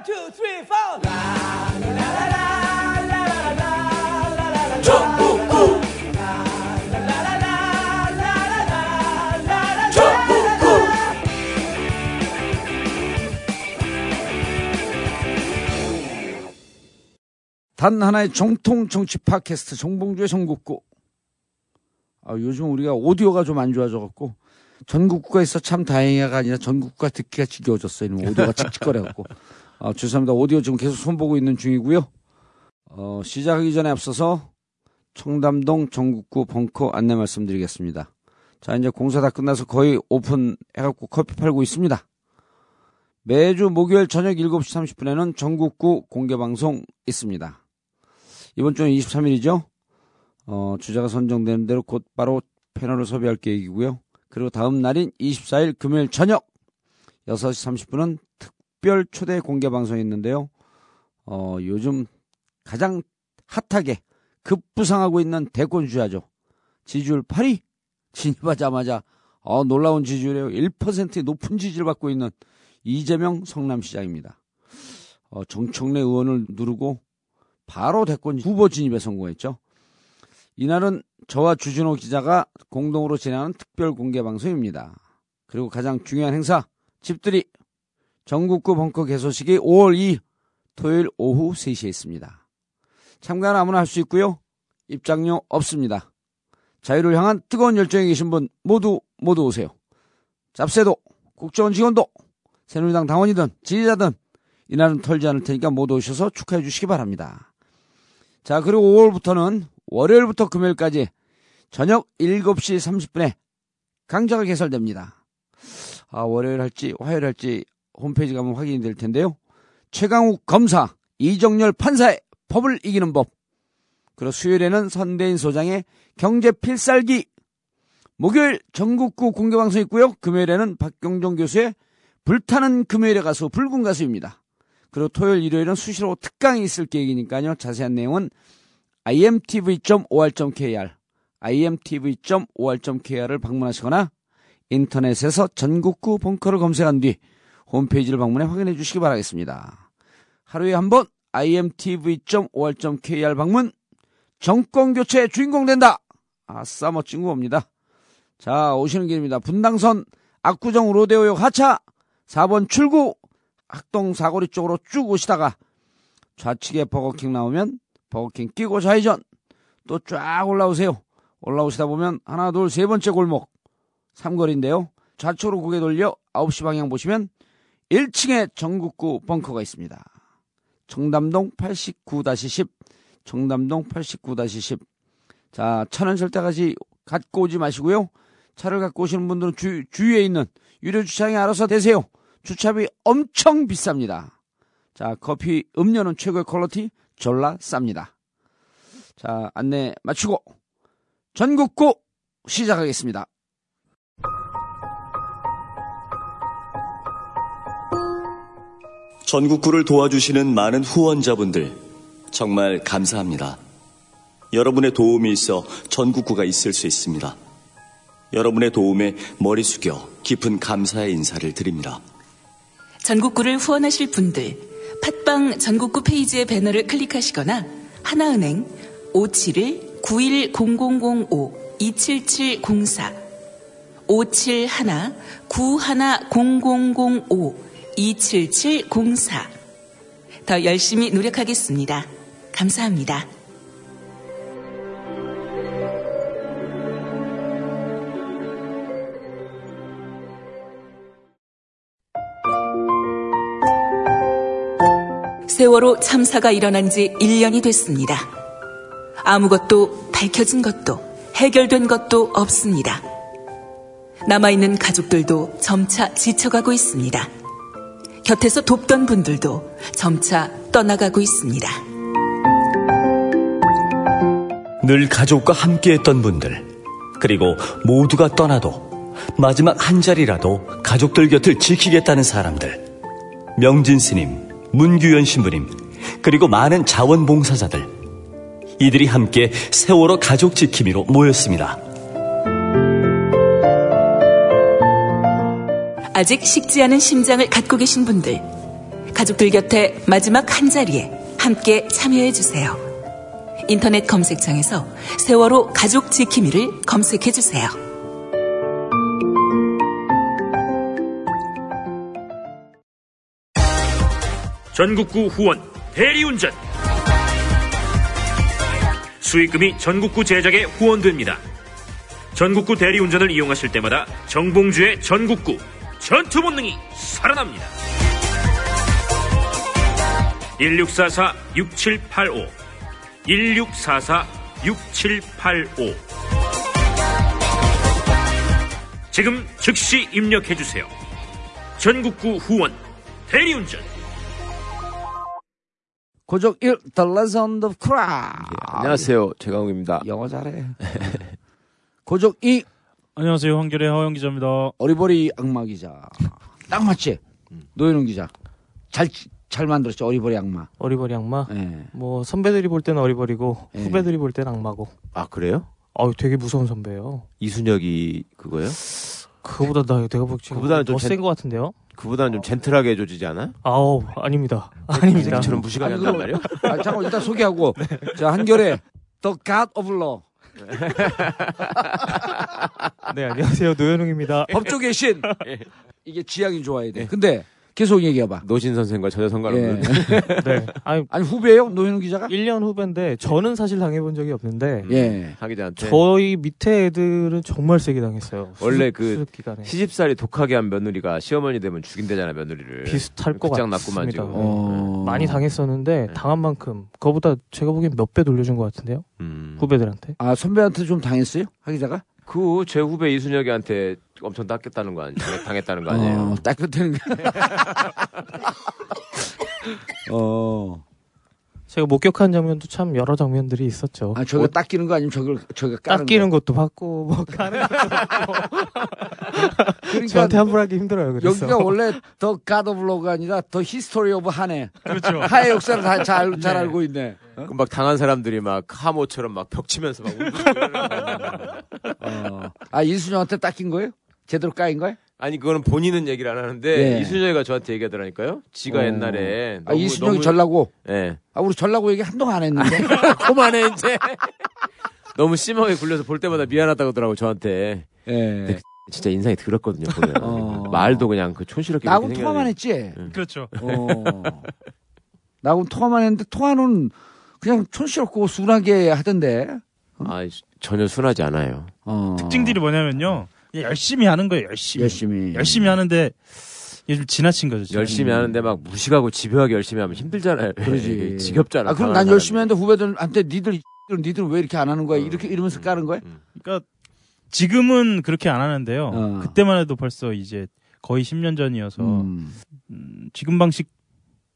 One, two, three, four. 단 하나의 정통 정치 팟캐스트 정봉주의 전국구. 아, 요즘 우리가 오디오가 좀 안 좋아져갖고 전국구가 있어 참 다행이가 아니라 전국구가 듣기가 지겨워졌어요. 오디오가 칙칙거려갖고. 아, 죄송합니다. 오디오 지금 계속 손보고 있는 중이고요. 어, 시작하기 전에 앞서서 청담동 전국구 벙커 안내 말씀드리겠습니다. 자, 이제 공사 다 끝나서 거의 오픈 해갖고 커피 팔고 있습니다. 매주 목요일 저녁 7시 30분에는 전국구 공개방송 있습니다. 이번 주는 23일이죠. 어, 주자가 선정되는 대로 곧바로 패널을 섭외할 계획이고요. 그리고 다음 날인 24일 금요일 저녁 6시 30분은 특별 초대 공개 방송이 있는데요. 어, 요즘 가장 핫하게 급부상하고 있는 대권 주자죠. 지지율 8위 진입하자마자 어, 놀라운 지지율이에요. 1%의 높은 지지를 받고 있는 이재명 성남시장입니다. 어, 정청래 의원을 누르고 바로 대권 후보 진입에 성공했죠. 이날은 저와 주진호 기자가 공동으로 진행하는 특별 공개 방송입니다. 그리고 가장 중요한 행사, 집들이 전국구 벙커 개소식이 5월 2일 토요일 오후 3시에 있습니다. 참가는 아무나 할 수 있고요. 입장료 없습니다. 자유를 향한 뜨거운 열정에 계신 분 모두 모두 오세요. 짭새도 국정원 직원도 새누리당 당원이든 지지자든 이날은 털지 않을 테니까 모두 오셔서 축하해 주시기 바랍니다. 자 그리고 5월부터는 월요일부터 금요일까지 저녁 7시 30분에 강좌가 개설됩니다. 아, 월요일 할지 화요일 할지 홈페이지 가면 확인이 될 텐데요. 최강욱 검사, 이정열 판사의 법을 이기는 법. 그리고 수요일에는 선대인 소장의 경제 필살기. 목요일 전국구 공개방송 있고요. 금요일에는 박경종 교수의 불타는 금요일에 가수 붉은 가수입니다. 그리고 토요일 일요일은 수시로 특강이 있을 계획이니까요. 자세한 내용은 imtv.or.kr imtv.or.kr을 방문하시거나 인터넷에서 전국구 벙커를 검색한 뒤 홈페이지를 방문해 확인해 주시기 바라겠습니다. 하루에 한 번 imtv.or.kr 방문 정권교체 주인공 된다. 아싸 멋진 거입니다. 자 오시는 길입니다. 분당선 압구정 로데오역 하차 4번 출구 학동 사거리 쪽으로 쭉 오시다가 좌측에 버거킹 나오면 버거킹 끼고 좌회전 또 쫙 올라오세요. 올라오시다 보면 하나 둘 세 번째 골목 삼거리인데요. 좌측으로 고개 돌려 9시 방향 보시면 1층에 전국구 벙커가 있습니다. 청담동 89-10 청담동 89-10 자, 차는 절대까지 갖고 오지 마시고요. 차를 갖고 오시는 분들은 주, 주위에 있는 유료 주차장에 알아서 대세요. 주차비 엄청 비쌉니다. 자, 커피, 음료는 최고의 퀄리티, 졸라 쌉니다. 자, 안내 마치고 전국구 시작하겠습니다. 전국구를 도와주시는 많은 후원자분들 정말 감사합니다. 여러분의 도움이 있어 전국구가 있을 수 있습니다. 여러분의 도움에 머리 숙여 깊은 감사의 인사를 드립니다. 전국구를 후원하실 분들 팟빵 전국구 페이지의 배너를 클릭하시거나 하나은행 571-910005-27704 571-910005-27704 더 열심히 노력하겠습니다. 감사합니다. 세월호 참사가 일어난 지 1년이 됐습니다. 아무것도 밝혀진 것도 해결된 것도 없습니다. 남아있는 가족들도 점차 지쳐가고 있습니다. 곁에서 돕던 분들도 점차 떠나가고 있습니다. 늘 가족과 함께했던 분들, 그리고 모두가 떠나도 마지막 한 자리라도 가족들 곁을 지키겠다는 사람들, 명진 스님, 문규현 신부님, 그리고 많은 자원봉사자들, 이들이 함께 세월호 가족 지킴이로 모였습니다. 아직 식지 않은 심장을 갖고 계신 분들, 가족들 곁에 마지막 한 자리에 함께 참여해 주세요. 인터넷 검색창에서 세월호 가족 지킴이를 검색해 주세요. 전국구 후원 대리운전 수익금이 전국구 제작에 후원됩니다. 전국구 대리운전을 이용하실 때마다 정봉주의 전국구 전투 본능이 살아납니다. 1644-6785 1644-6785 지금 즉시 입력해주세요. 전국구 후원 대리운전 고적 1 The Legend of Kra. 안녕하세요. 최강욱입니다. 영어 잘해. 고적 2 안녕하세요. 한결의 하영 기자입니다. 어리버리 악마 기자. 딱 맞지? 노현웅 기자. 잘, 잘 만들었죠. 어리버리 악마. 어리버리 악마. 예. 뭐 선배들이 볼 때는 어리버리고 예. 후배들이 볼 때는 악마고. 아 그래요? 아유 되게 무서운 선배예요. 이순혁이 그거요? 그거보다 나 내가 보기 그보다는 좀 더센 것 같은데요. 그보다는 좀 젠틀하게 해줘지지 않아? 아우 아닙니다. 아닙니다. 저처럼 무식하게 아니, 한단 말이야? 아, 잠깐 일단 소개하고. 자, 한결에 The God of Law. 네 안녕하세요 노현웅입니다. 법조계 신. 이게 지향이 좋아야 돼. 근데 계속 얘기해봐. 노신 선생과 전혀 예. 상관없는. 네. 아니 아니, 후배예요 노현웅 기자가? 1년 후배인데 저는 사실 당해본 적이 없는데 예. 하기자한테 저희 밑에 애들은 정말 세게 당했어요. 원래 그 수습 기간에 시집살이 독하게 한 며느리가 시어머니 되면 죽인대잖아 며느리를. 비슷할 것 같습니다. 났구만 지금. 어. 많이 당했었는데 네. 당한 만큼 그거보다 제가 보기엔 몇 배 돌려준 것 같은데요. 음. 후배들한테. 아, 선배한테 좀 당했어요? 하 기자가? 그 제 후배 이순혁이한테 엄청 닦였다는 거 아니에요? 당했다는 거 아니에요? 어, 따뜻하는 거. 어. 제가 목격한 장면도 참 여러 장면들이 있었죠. 아, 저거 닦이는 거 아니면 저걸, 저거 까는 닦이는 거. 것도 받고 뭐 까는 것도 받고 그러니까 저한테 함부하기 힘들어요. 그래서 여기가 원래 더 God of Law가 아니라 더 히스토리 오브 한해. 그렇죠. 하의 역사를 다 잘 잘 알고 있네. 어? 그막 당한 사람들이 막 하모처럼 막 벽 치면서 막 울고. 어. 아, 이순영한테 닦인 거예요? 제대로 까인 거예요? 아니 그거는 본인은 얘기를 안 하는데 예. 이순혁이가 저한테 얘기하더라니까요. 지가 어. 옛날에 아, 이순영이 전라고. 예. 아, 우리 전라고 얘기 한동안 안 했는데. 그만해 이제. 너무 심하게 굴려서 볼 때마다 미안하다고 하더라고 저한테. 예. 진짜 인상이 들었거든요 보면. 어. 말도 그냥 그 촌스럽게. 나하고 통화만 했지? 그렇죠. 어. 나하고 통화만 했는데 통화는 그냥 촌스럽고 순하게 하던데. 아 전혀 순하지 않아요. 어. 특징들이 뭐냐면요. 그냥 열심히 하는 거예요. 열심히. 열심히. 열심히 하는데 이게 좀 지나친 거죠. 지금. 열심히 하는데 막 무식하고 집요하게 열심히 하면 힘들잖아요. 그러지. 지겹잖아. 아, 그럼 난 열심히. 하는데 후배들한테 니들, 니들은 왜 이렇게 안 하는 거야? 이렇게 이러면서 까는 거야? 그러니까 지금은 그렇게 안 하는데요. 어. 그때만 해도 벌써 이제 거의 10년 전이어서 음. 음, 지금 방식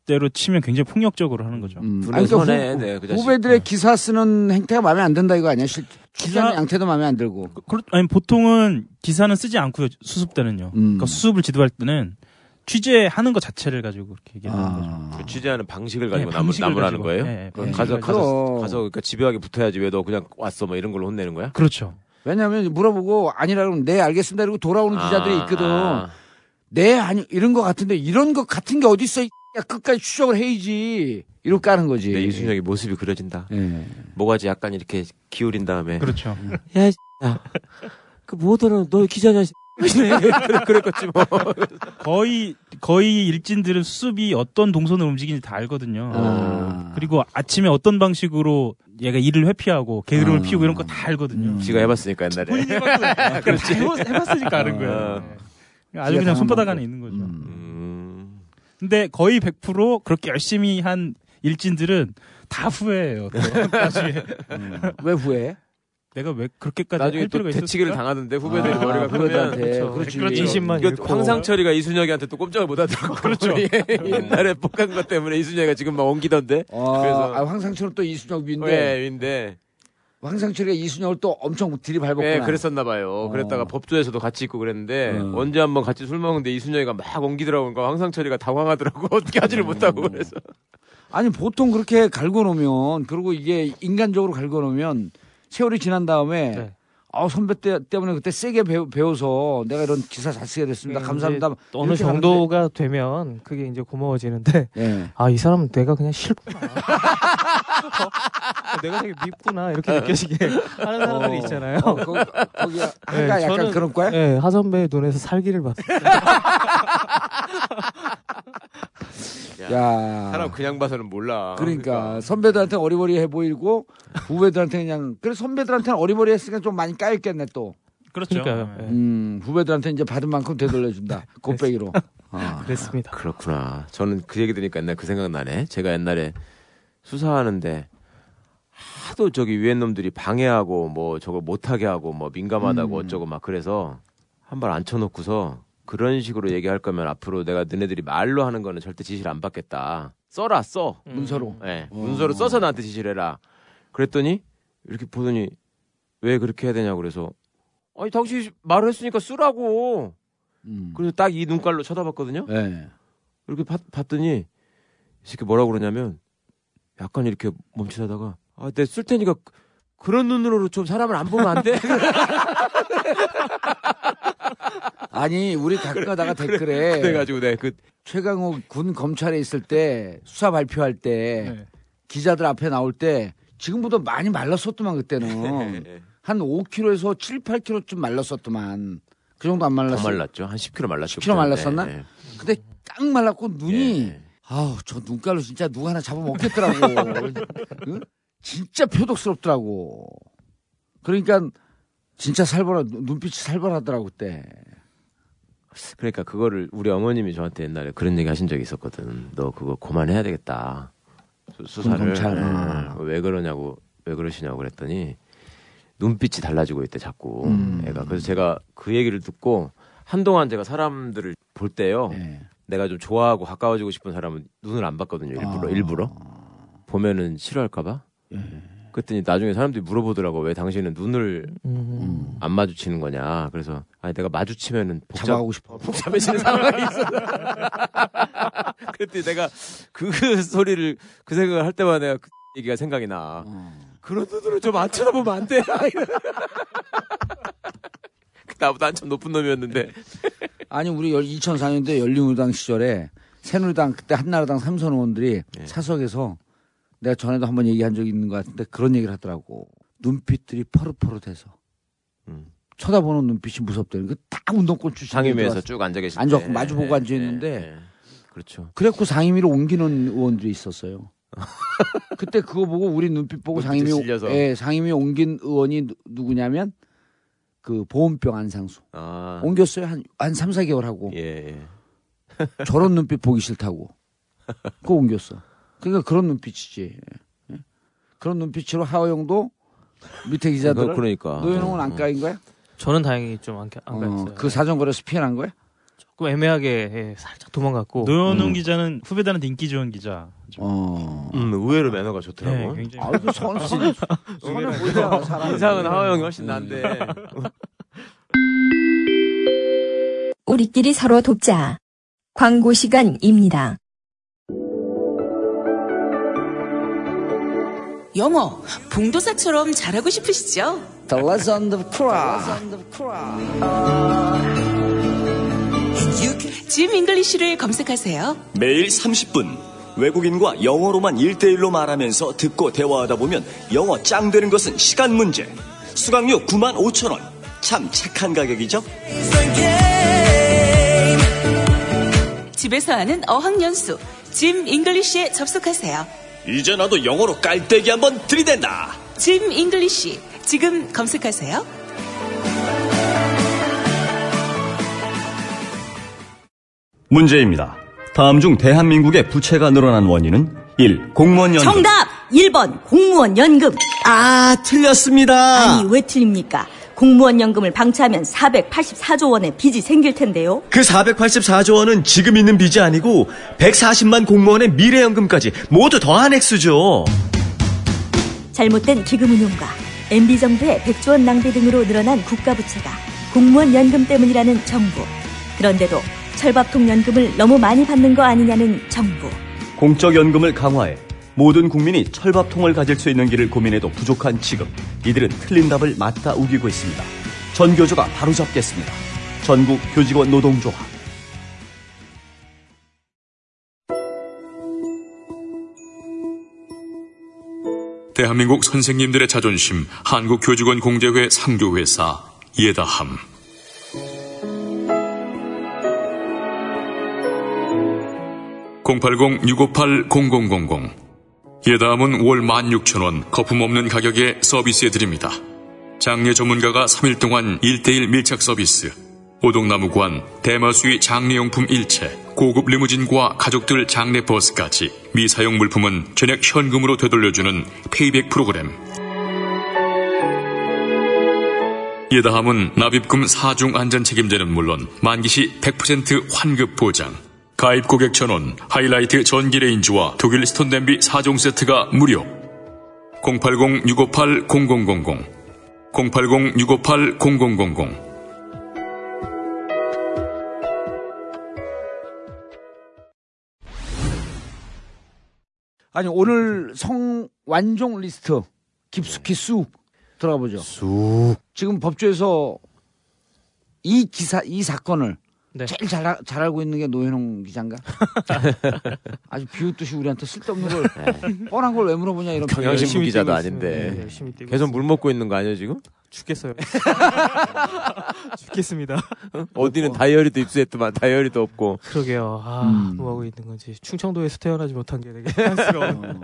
대로 치면 굉장히 폭력적으로 하는 거죠. 음. 분의 아니, 그러니까 후, 네, 그. 후배들의 기사 쓰는 행태가 마음에 안 든다 이거 아니야? 실, 기사- 양태도 마음에 안 들고. 그, 아니 보통은 기사는 쓰지 않고요. 수습 때는요. 음. 그러니까 수습을 지도할 때는 취재하는 것 자체를 가지고 그렇게 얘기하는 거죠. 아. 그 취재하는 방식을 가지고 네, 나무, 방식을 나무라는 가지고. 거예요? 네, 네. 가서, 네. 가서. 가서, 그러니까 집요하게 붙어야지 왜 너 그냥 왔어 뭐 이런 걸로 혼내는 거야? 그렇죠. 왜냐하면 물어보고 아니라 그러면 네 알겠습니다 이러고 돌아오는 기자들이 아, 있거든. 아. 네 아니 이런 거 같은데 이런 거 같은 게 어디 있어? 이 X야. 끝까지 추적을 해야지. 이렇게 까는 거지. 네, 이순혁의 모습이 그려진다. 예. 모가지 약간 이렇게 기울인 다음에. 그렇죠. 야, 야. 그 뭐더라, 너 기자냐, 그랬겠지 뭐. 거의 거의 일진들은 수습이 어떤 동선을 움직이는지 다 알거든요. 아. 그리고 아침에 어떤 방식으로 얘가 일을 회피하고 게으름을 아. 피우고 이런 거 다 알거든요. 음. 지가 해봤으니까 옛날에. 본인이 해봤고, 그러니까 다 해봤- 해봤으니까 아는 거예요. 아. 네. 아주 그냥 손바닥. 안에 있는 거죠. 음. 음. 근데 거의 100% 그렇게 열심히 한 일진들은 다 후회해요. 나중에 음. 왜 후회? 내가 왜 그렇게까지 나중에 할또 대치기를 있었을까? 당하는데 후배들이 아, 머리가 크면. 후배들한테. 그렇죠. 그렇지. 그렇죠. 인심만 잃고 황상철이가 이순혁이한테 또 꼼짝을 못 하더라고. 그렇죠. 옛날에 폭한 것 때문에 이순혁이가 지금 막 옮기던데. 어, 그래서- 아, 황상철은 또 이순혁 위인데 왜, 인데. 황상철이가 이순혁을 또 엄청 들이밟았구나. 네, 그랬었나 봐요. 어. 그랬다가 법조에서도 같이 있고 그랬는데 어. 언제 한번 같이 술 먹는데 이순혁이가 막 옮기더라고. 그러니까 황상철이가 당황하더라고. 어떻게 하지를 못하고 그래서. 아니 보통 그렇게 갈고 놓으면 그리고 이게 인간적으로 갈고 놓으면 세월이 지난 다음에 네. 아, 선배 때, 때문에 그때 세게 배우, 배워서 내가 이런 기사 잘 쓰게 됐습니다. 그게 감사합니다. 어느 이렇게 하는데, 정도가 되면 그게 이제 고마워지는데 예. 아이 사람 내가 그냥 싫구나 어, 내가 되게 밉구나 이렇게 느껴지게 하는 사람들이 있잖아요. 어, 거기, 거기 하가 네, 약간 저는- 그런 거야? 네, 하 선배의 눈에서 살기를 봤어요. 야. 사람 그냥 봐서는 몰라. 그러니까 선배들한테 어리버리해 보이고 후배들한테 그냥 그래 선배들한테는 어리버리했으니까 좀 많이 까였겠네 또. 그렇죠. 그러니까요. 네. 예. 음 후배들한테 이제 받은 만큼 되돌려준다 곱빼기로. 아. 그랬습니다. 그렇구나. 저는 그 얘기 들으니까 옛날 그 생각 나네. 제가 옛날에 수사하는데 하도 저기 위엔 놈들이 방해하고 뭐 저거 못하게 하고 뭐 민감하다고 음. 어쩌고 막 그래서 한발 앉혀놓고서 그런 식으로 얘기할 거면 앞으로 내가 너네들이 말로 하는 거는 절대 지시를 안 받겠다. 써라 써. 문서로. 예, 어. 문서로 써서 나한테 지시를 해라. 그랬더니 이렇게 보더니 왜 그렇게 해야 되냐고 그래서 아니 당신이 말을 했으니까 쓰라고. 음. 그래서 딱 이 눈깔로 쳐다봤거든요. 예. 이렇게 봤, 봤더니 이 새끼 뭐라고 그러냐면 약간 이렇게 멈칫하다가 아, 내 쓸 테니까 그- 그런 눈으로 좀 사람을 안 보면 안 돼? 아니 우리 가끔가다가 댓글에 그래가지고 내가 그 최강호 군 검찰에 있을 때 수사 발표할 때 네. 기자들 앞에 나올 때 지금보다 많이 말랐었더만 그때는 한 5kg에서 7, 8kg쯤 말랐었더만 그 정도 안더 말랐어. 말랐죠. 한 10kg 말랐죠. 10kg 말랐었나? 네, 네. 근데 깡 말랐고 눈이 예. 아우 저 눈깔로 진짜 누가 하나 잡아먹겠더라고. 응? 진짜 표독스럽더라고. 그러니까 진짜 살벌하 눈빛이 살벌하더라고 그때. 그러니까 그거를 우리 어머님이 저한테 옛날에 그런 얘기 하신 적이 있었거든. 너 그거 그만해야 되겠다. 수, 사를 검찰. 아. 왜 그러냐고 왜 그러시냐고 그랬더니 눈빛이 달라지고 있대 자꾸 음. 애가. 그래서 제가 그 얘기를 듣고 한동안 제가 사람들을 볼 때요. 예. 내가 좀 좋아하고 가까워지고 싶은 사람은 눈을 안 봤거든요. 일부러 아. 일부러 보면은 싫어할까봐. 그랬더니 나중에 사람들이 물어보더라고 왜 당신은 눈을 음. 안 마주치는 거냐. 그래서 아니 내가 마주치면은 복잡, 잡아가고 싶어. 복잡해지는 상황이 있어. 그랬더니 내가 그 소리를 그 생각을 할 때마다 내가 그 얘기가 생각이 나. 어. 그런 눈으로 좀 안 쳐다보면 안 돼. 나보다 한참 높은 놈이었는데. 아니 우리 2004년도에 열린우리당 시절에 새누리당 그때 한나라당 삼선 의원들이 예. 사석에서 내가 전에도 한번 얘기한 적이 있는 것 같은데 그런 얘기를 하더라고. 눈빛들이 퍼릇퍼릇해서 음. 쳐다보는 눈빛이 무섭대요. 그다 운동권 출신 상임위에서 쭉 앉아 앉아갖고 때. 마주보고 예, 앉아 있는데 예, 예. 그렇죠. 그래갖고 상임위로 옮기는 의원들이 있었어요. 그때 그거 보고 우리 눈빛 보고 상임위. 예, 상임위 옮긴 의원이 누- 누구냐면 그 보험병 안상수 아. 옮겼어요 한한 3, 4개월 하고 예, 예. 저런 눈빛 보기 싫다고 그거 옮겼어. 그러니까 그런 눈빛이지. 예. 그런 눈빛으로 하호영도 밑에 기자들 그- 그러니까. 노현웅은 어, 안 어. 까인 거야? 저는 다행히 좀안안 어. 그 사정거리에서 피해난 거야? 조금 애매하게 예, 살짝 도망갔고. 노현웅 음. 기자는 후배들한테 인기 좋은 기자. 어. 음, 의외로 매너가 좋더라고. 네, 굉장히 아이고 선, 선, 선을 보이잖아 사람. 인상은 하호영이 훨씬 난데. 우리끼리 서로 돕자. 광고 시간입니다. 영어 봉도사처럼 잘하고 싶으시죠? The Legend of Kra. Gym English를 검색하세요. 매일 30분 외국인과 영어로만 1대1로 말하면서 듣고 대화하다 보면 영어 짱 되는 것은 시간 문제. 수강료 9만 5천 원. 참 착한 가격이죠? 집에서 하는 어학연수 Gym English에 접속하세요. 이제 나도 영어로 깔때기 한번 들이댄다. Gym English 지금 검색하세요. 문제입니다. 다음 중 대한민국의 부채가 늘어난 원인은 1. 공무원 연금. 정답! 1번 공무원 연금. 아, 틀렸습니다. 아니 왜 틀립니까? 공무원 연금을 방치하면 484조 원의 빚이 생길 텐데요. 그 484조 원은 지금 있는 빚이 아니고 140만 공무원의 미래연금까지 모두 더한 액수죠. 잘못된 기금 운용과 MB 정부의 100조 원 낭비 등으로 늘어난 국가 부채가 공무원 연금 때문이라는 정부. 그런데도 철밥통 연금을 너무 많이 받는 거 아니냐는 정부. 공적 연금을 강화해 모든 국민이 철밥통을 가질 수 있는 길을 고민해도 부족한 지금 이들은 틀린 답을 맞다 우기고 있습니다. 전교조가 바로잡겠습니다. 전국 교직원 노동조합 대한민국 선생님들의 자존심 한국교직원 공제회 상조회사 예다함 (080-658-0000) 예다함은 월 16,000원 거품 없는 가격에 서비스해드립니다. 장례 전문가가 3일 동안 1대1 밀착 서비스 오동나무관, 대마수의 장례용품 일체, 고급 리무진과 가족들 장례 버스까지 미사용 물품은 전액 현금으로 되돌려주는 payback 프로그램. 예다함은 납입금 4중 안전 책임제는 물론 만기 시 100% 환급 보장. 가입 고객 전원, 하이라이트 전기 레인지와 독일 스톤 냄비 4종 세트가 무료. 080-658-0000 080-658-0000 아니 오늘 성 완종 리스트 깊숙이 쑥 들어가 보죠. 쑥. 지금 법조에서 이 기사 이 사건을 네. 제일 잘, 아- 잘 알고 있는 게 노현홍 기자인가? 아주 비웃듯이 우리한테 쓸데없는 걸 뻔한 걸 왜 물어보냐 이런 경향신문 기자도 아닌데. 네, 계속 물 먹고 있는 거 아니에요 지금? 죽겠어요. 죽겠습니다. 어디는 다이어리도 입수했더만 다이어리도 없고 그러게요. 아, 음. 뭐 하고 있는 건지 충청도에서 태어나지 못한 게 되게 안쓰러워.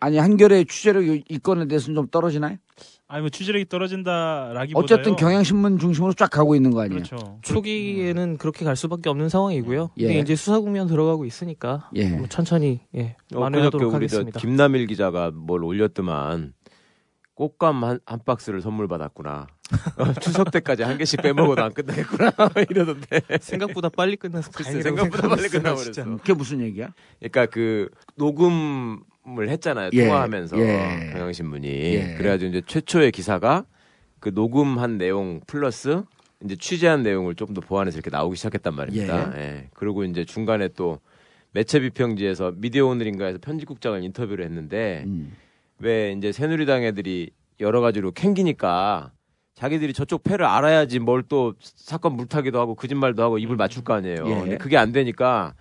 아니 한결의 취재력 이 건에 대해서는 좀 떨어지나요? 아니 뭐 취재력이 떨어진다라기보다요. 어쨌든 경향신문 중심으로 쫙 가고 있는 거 아니에요? 그렇죠. 초기에는 그렇게 갈 수밖에 없는 상황이고요. 예. 근데 이제 수사 국면 들어가고 있으니까 예. 뭐 천천히 예, 어, 만회하도록 저 하겠습니다. 김남일 기자가 뭘 올렸더만 꽃감 한, 한 박스를 선물 받았구나. 어, 추석 때까지 한 개씩 빼먹어도 안 끝나겠구나 이러던데. 생각보다 빨리 끝나서 글쎄, 생각보다 빨리 끝나버렸어. 그게 무슨 얘기야? 그러니까 그 녹음 을 했잖아요. 예, 통화하면서 예. 경향신문이. 예. 그래가지고 이제 최초의 기사가 그 녹음한 내용 플러스 이제 취재한 내용을 조금 더 보완해서 이렇게 나오기 시작했단 말입니다. 예. 그리고 이제 중간에 또 매체 비평지에서 미디어 오늘인가에서 편집국장을 인터뷰를 했는데 음. 왜 이제 새누리당 애들이 여러 가지로 캥기니까 자기들이 저쪽 패를 알아야지 뭘 또 사건 물타기도 하고 거짓말도 하고 입을 맞출 거 아니에요. 예. 근데 그게 안 되니까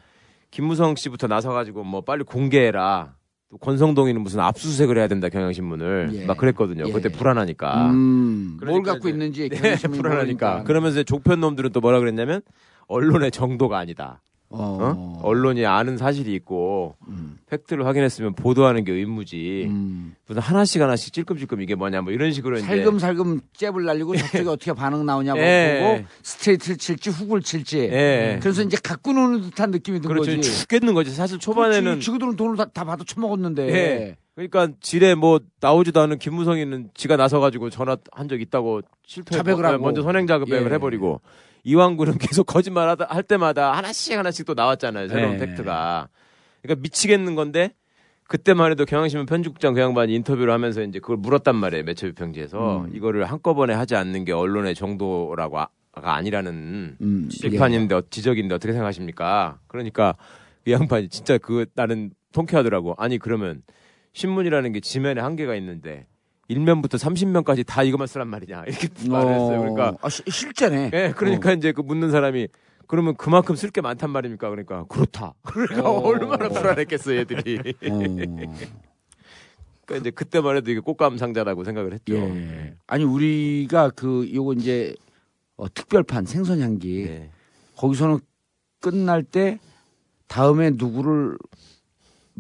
김무성 씨부터 나서가지고 뭐 빨리 공개해라. 또 권성동이는 무슨 압수수색을 해야 된다 경향신문을 예. 막 그랬거든요. 예. 그때 불안하니까. 음, 뭘 그러니까 갖고 이제- 있는지 네, 불안하니까. 그러면서 종편 놈들은 또 뭐라 그랬냐면 언론의 정도가 아니다. 어. 어? 언론이 아는 사실이 있고 음. 팩트를 확인했으면 보도하는 게 의무지. 음. 무슨 하나씩 하나씩 찔끔찔끔 이게 뭐냐 뭐 이런 식으로 살금살금 잽을 날리고 저쪽에 어떻게 반응 나오냐고 예. 보고 스트레이트를 칠지 훅을 칠지. 예. 그래서 이제 갖고 노는 듯한 느낌이 든 그렇죠. 거지. 죽겠는 거지. 사실 초반에는. 지그들은 돈을 다, 다 받아 처먹었는데. 예. 그러니까 지뢰 뭐 나오지도 않은 김무성이는 지가 나서 가지고 전화 한 적 있다고 실토 자백을 하고. 먼저 선행 자백을 예. 해버리고 이왕구는 계속 거짓말 하다 할 때마다 하나씩 하나씩 또 나왔잖아요. 새로운 예. 팩트가. 그러니까 미치겠는 건데 그때만 해도 경향신문 편집국장 그 양반이 인터뷰를 하면서 이제 그걸 물었단 말이에요. 매체 비 평지에서 음. 이거를 한꺼번에 하지 않는 게 언론의 정도라고 아, 가 아니라는 음, 비판인데 어- 지적인데 어떻게 생각하십니까? 그러니까 그 양반이 진짜 그 나는 통쾌하더라고. 아니 그러면 신문이라는 게 지면에 한계가 있는데 1면부터 30면까지 다 이것만 쓰란 말이냐 이렇게 예. 말을 했어요. 어. 그러니까 아, 시- 실제네. 예, 그러니까 이제 그 묻는 사람이 그러면 그만큼 쓸 게 많단 말입니까? 그러니까 그렇다. 그러니까 어. 얼마나 불안했겠어 얘들이. 어. 그러니까 이제 그때만 해도 이게 꽃감 상자라고 생각을 했죠. 예. 아니 우리가 그 요거 이제 어, 특별판 생선 향기 예. 거기서는 끝날 때 다음에 누구를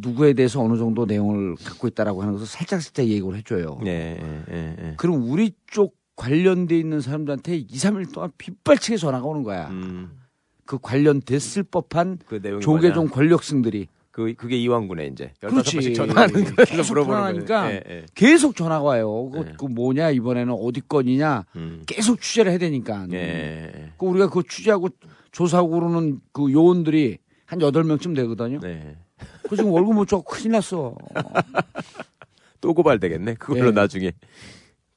누구에 대해서 어느 정도 내용을 갖고 있다라고 하는 것을 살짝 살짝 얘기를 해줘요. 예, 예, 예, 예. 그럼 우리 쪽 관련돼 있는 사람들한테 2, 3일 동안 빗발치게 전화가 오는 거야. 음, 그 관련됐을 법한 그 조계종 뭐냐? 권력승들이 그 그게 이왕군의 이제 그렇지. 15번씩 전화하는 계속 물어보는 거예요. 예, 예. 계속 전화가 와요. 그, 네. 그 뭐냐 이번에는 어디 건이냐 음. 계속 취재를 해야 되니까. 예. 그 우리가 그 취재하고 조사하고 그러는 그 요원들이 한 여덟 명쯤 되거든요. 네. 그 지금 월급 못 주고 큰일 났어. 또 고발되겠네. 그걸로 예. 나중에.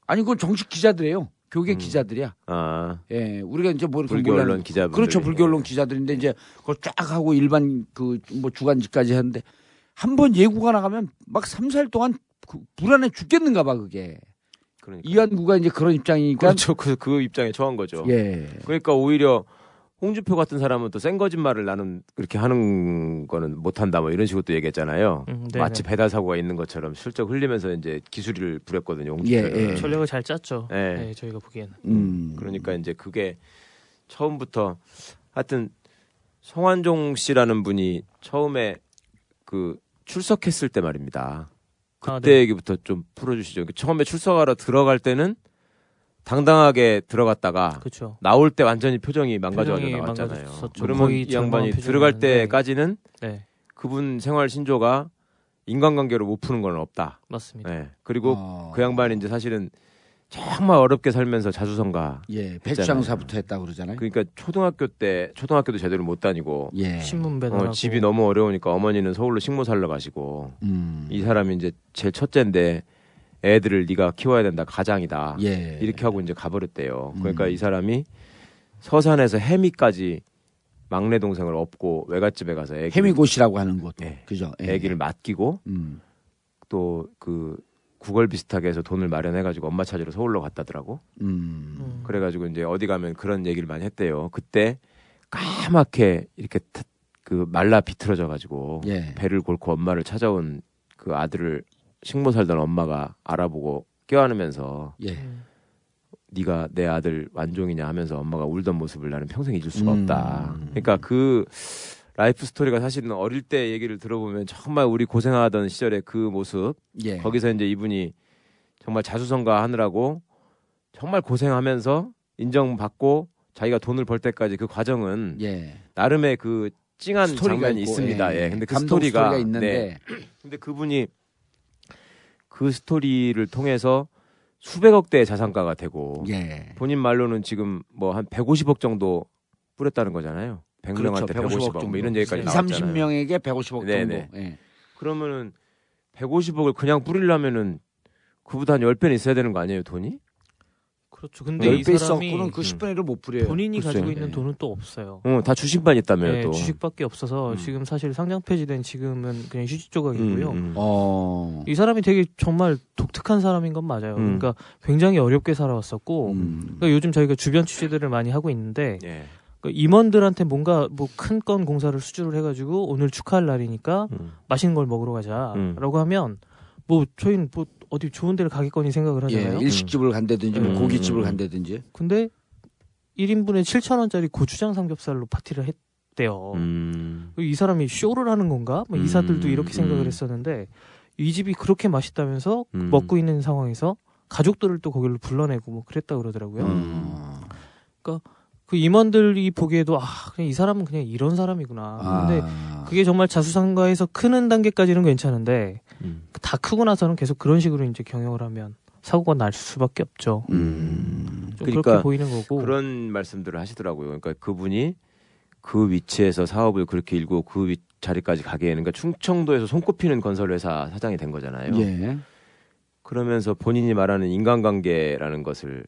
아니 그건 정식 기자들이에요. 교계 음. 기자들이야. 아, 예, 우리가 이제 뭐 불교 언론 기자분들. 그렇죠, 불교 언론 기자들인데 이제 그걸 쫙 하고 일반 그 뭐 주간지까지 하는데 한 번 예고가 나가면 막 3, 4일 동안 그 불안해 죽겠는가 봐 그게. 그러니까. 이완구가 이제 그런 입장이니까 그렇죠. 그, 그 입장에 처한 거죠. 예. 그러니까 오히려 홍준표 같은 사람은 또 센 거짓말을 나는 그렇게 하는 거는 못한다 뭐 이런 식으로 또 얘기했잖아요. 음, 네네. 마치 배달 사고가 있는 것처럼 슬쩍 흘리면서 이제 기술을 부렸거든요. 홍준표는. 예, 예. 전략을 잘 짰죠. 네. 네, 저희가 보기에는. 음. 그러니까 이제 그게 처음부터 하여튼 성환종 씨라는 분이 처음에 그 출석했을 때 말입니다. 그때 아, 네. 얘기부터 좀 풀어주시죠. 처음에 출석하러 들어갈 때는 당당하게 들어갔다가 그렇죠. 나올 때 완전히 표정이 망가져가지고 나왔잖아요. 망가졌었죠. 그러면 이 양반이 들어갈. 때까지는 네, 그분 생활 신조가 인간관계로 못 푸는 건 없다. 맞습니다. 네. 그리고 어. 그 양반이 이제 사실은 정말 어렵게 살면서 자수성가. 예. 백장사부터 했다고 그러잖아요. 그러니까 초등학교 때 초등학교도 제대로 못 다니고 예. 신문 배달하고 어, 집이 너무 어려우니까 어머니는 서울로 식모 살러 가시고 음. 이 사람이 이제 제일 첫째인데 애들을 네가 키워야 된다 가장이다 예. 이렇게 하고 이제 가버렸대요. 그러니까 음. 이 사람이 서산에서 해미까지 막내 동생을 업고 외갓집에 가서 애기를, 해미고시라고 하는 곳. 예. 그죠? 예. 애기를 맡기고 음. 또그 구걸 비슷하게 해서 돈을 마련해가지고 엄마 찾으러 서울로 갔다더라고. 음. 음. 그래가지고 이제 어디 가면 그런 얘기를 많이 했대요. 그때 까맣게 이렇게 타- 그 말라 비틀어져가지고 예. 배를 골고 엄마를 찾아온 그 아들을 식모 살던 엄마가 알아보고 껴안으면서 예. 음. 네가 내 아들 완종이냐 하면서 엄마가 울던 모습을 나는 평생 잊을 수가 음. 없다. 그러니까 그 life story가 사실은 어릴 때 얘기를 들어보면 정말 우리 고생하던 시절의 그 모습 예. 거기서 이제 이분이 정말 자수성가 하느라고 정말 고생하면서 인정받고 자기가 돈을 벌 때까지 그 과정은 예. 나름의 그 찡한 장면이 있고, 있습니다. 예. 예. 근데 그 스토리가, 스토리가 있는데 네. 근데 그분이 그 스토리를 통해서 수백억 대의 자산가가 되고 예. 본인 말로는 지금 뭐 한 150억 정도 뿌렸다는 거잖아요. 100명한테 그렇죠. 150억, 정도. 뭐 이런 얘기까지 2, 나왔잖아요. 30명에게 150억 네네. 정도. 예. 그러면은 150억을 그냥 뿌리려면은 그보다 한 10배는 있어야 되는 거 아니에요, 돈이? 그렇죠. 근데 이 10배 사람이 그 10분의 1을 못 뿌려요. 본인이 글쎄요. 가지고 있는 예. 돈은 또 없어요. 어, 다 주식만 있다며요, 네, 또. 주식밖에 없어서 음. 지금 사실 상장 폐지된 지금은 그냥 휴지 조각이고요. 음, 음. 어. 이 사람이 되게 정말 독특한 사람인 건 맞아요. 음. 그러니까 굉장히 어렵게 살아왔었고 음. 그러니까 요즘 저희가 주변 취재들을 많이 하고 있는데 예. 그 임원들한테 뭔가 뭐 큰 건 공사를 수주를 해가지고 오늘 축하할 날이니까 음. 맛있는 걸 먹으러 가자라고 음. 하면 뭐 저희는 뭐 어디 좋은 데를 가겠거니 생각을 예. 하잖아요. 일식집을 간다든지 뭐 음. 고깃집을 음. 간다든지. 근데 1인분에 7천 원짜리 고추장 삼겹살로 파티를 했대요. 음. 이 사람이 쇼를 하는 건가? 뭐 음, 이사들도 이렇게 생각을 음. 했었는데 이 집이 그렇게 맛있다면서 음. 먹고 있는 상황에서 가족들을 또 거기로 불러내고 뭐 그랬다 그러더라고요. 음. 그 임원들이 보기에도 아 그냥 이 사람은 그냥 이런 사람이구나. 근데 아. 그게 정말 자수성가에서 크는 단계까지는 괜찮은데 음. 다 크고 나서는 계속 그런 식으로 이제 경영을 하면 사고가 날 수밖에 없죠. 음. 좀 그러니까 그렇게 보이는 거고. 그런 말씀들을 하시더라고요. 그러니까 그분이 그 위치에서 사업을 그렇게 일고 그 위- 자리까지 가게에는 그러니까 충청도에서 손꼽히는 건설회사 사장이 된 거잖아요. 예. 그러면서 본인이 말하는 인간관계라는 것을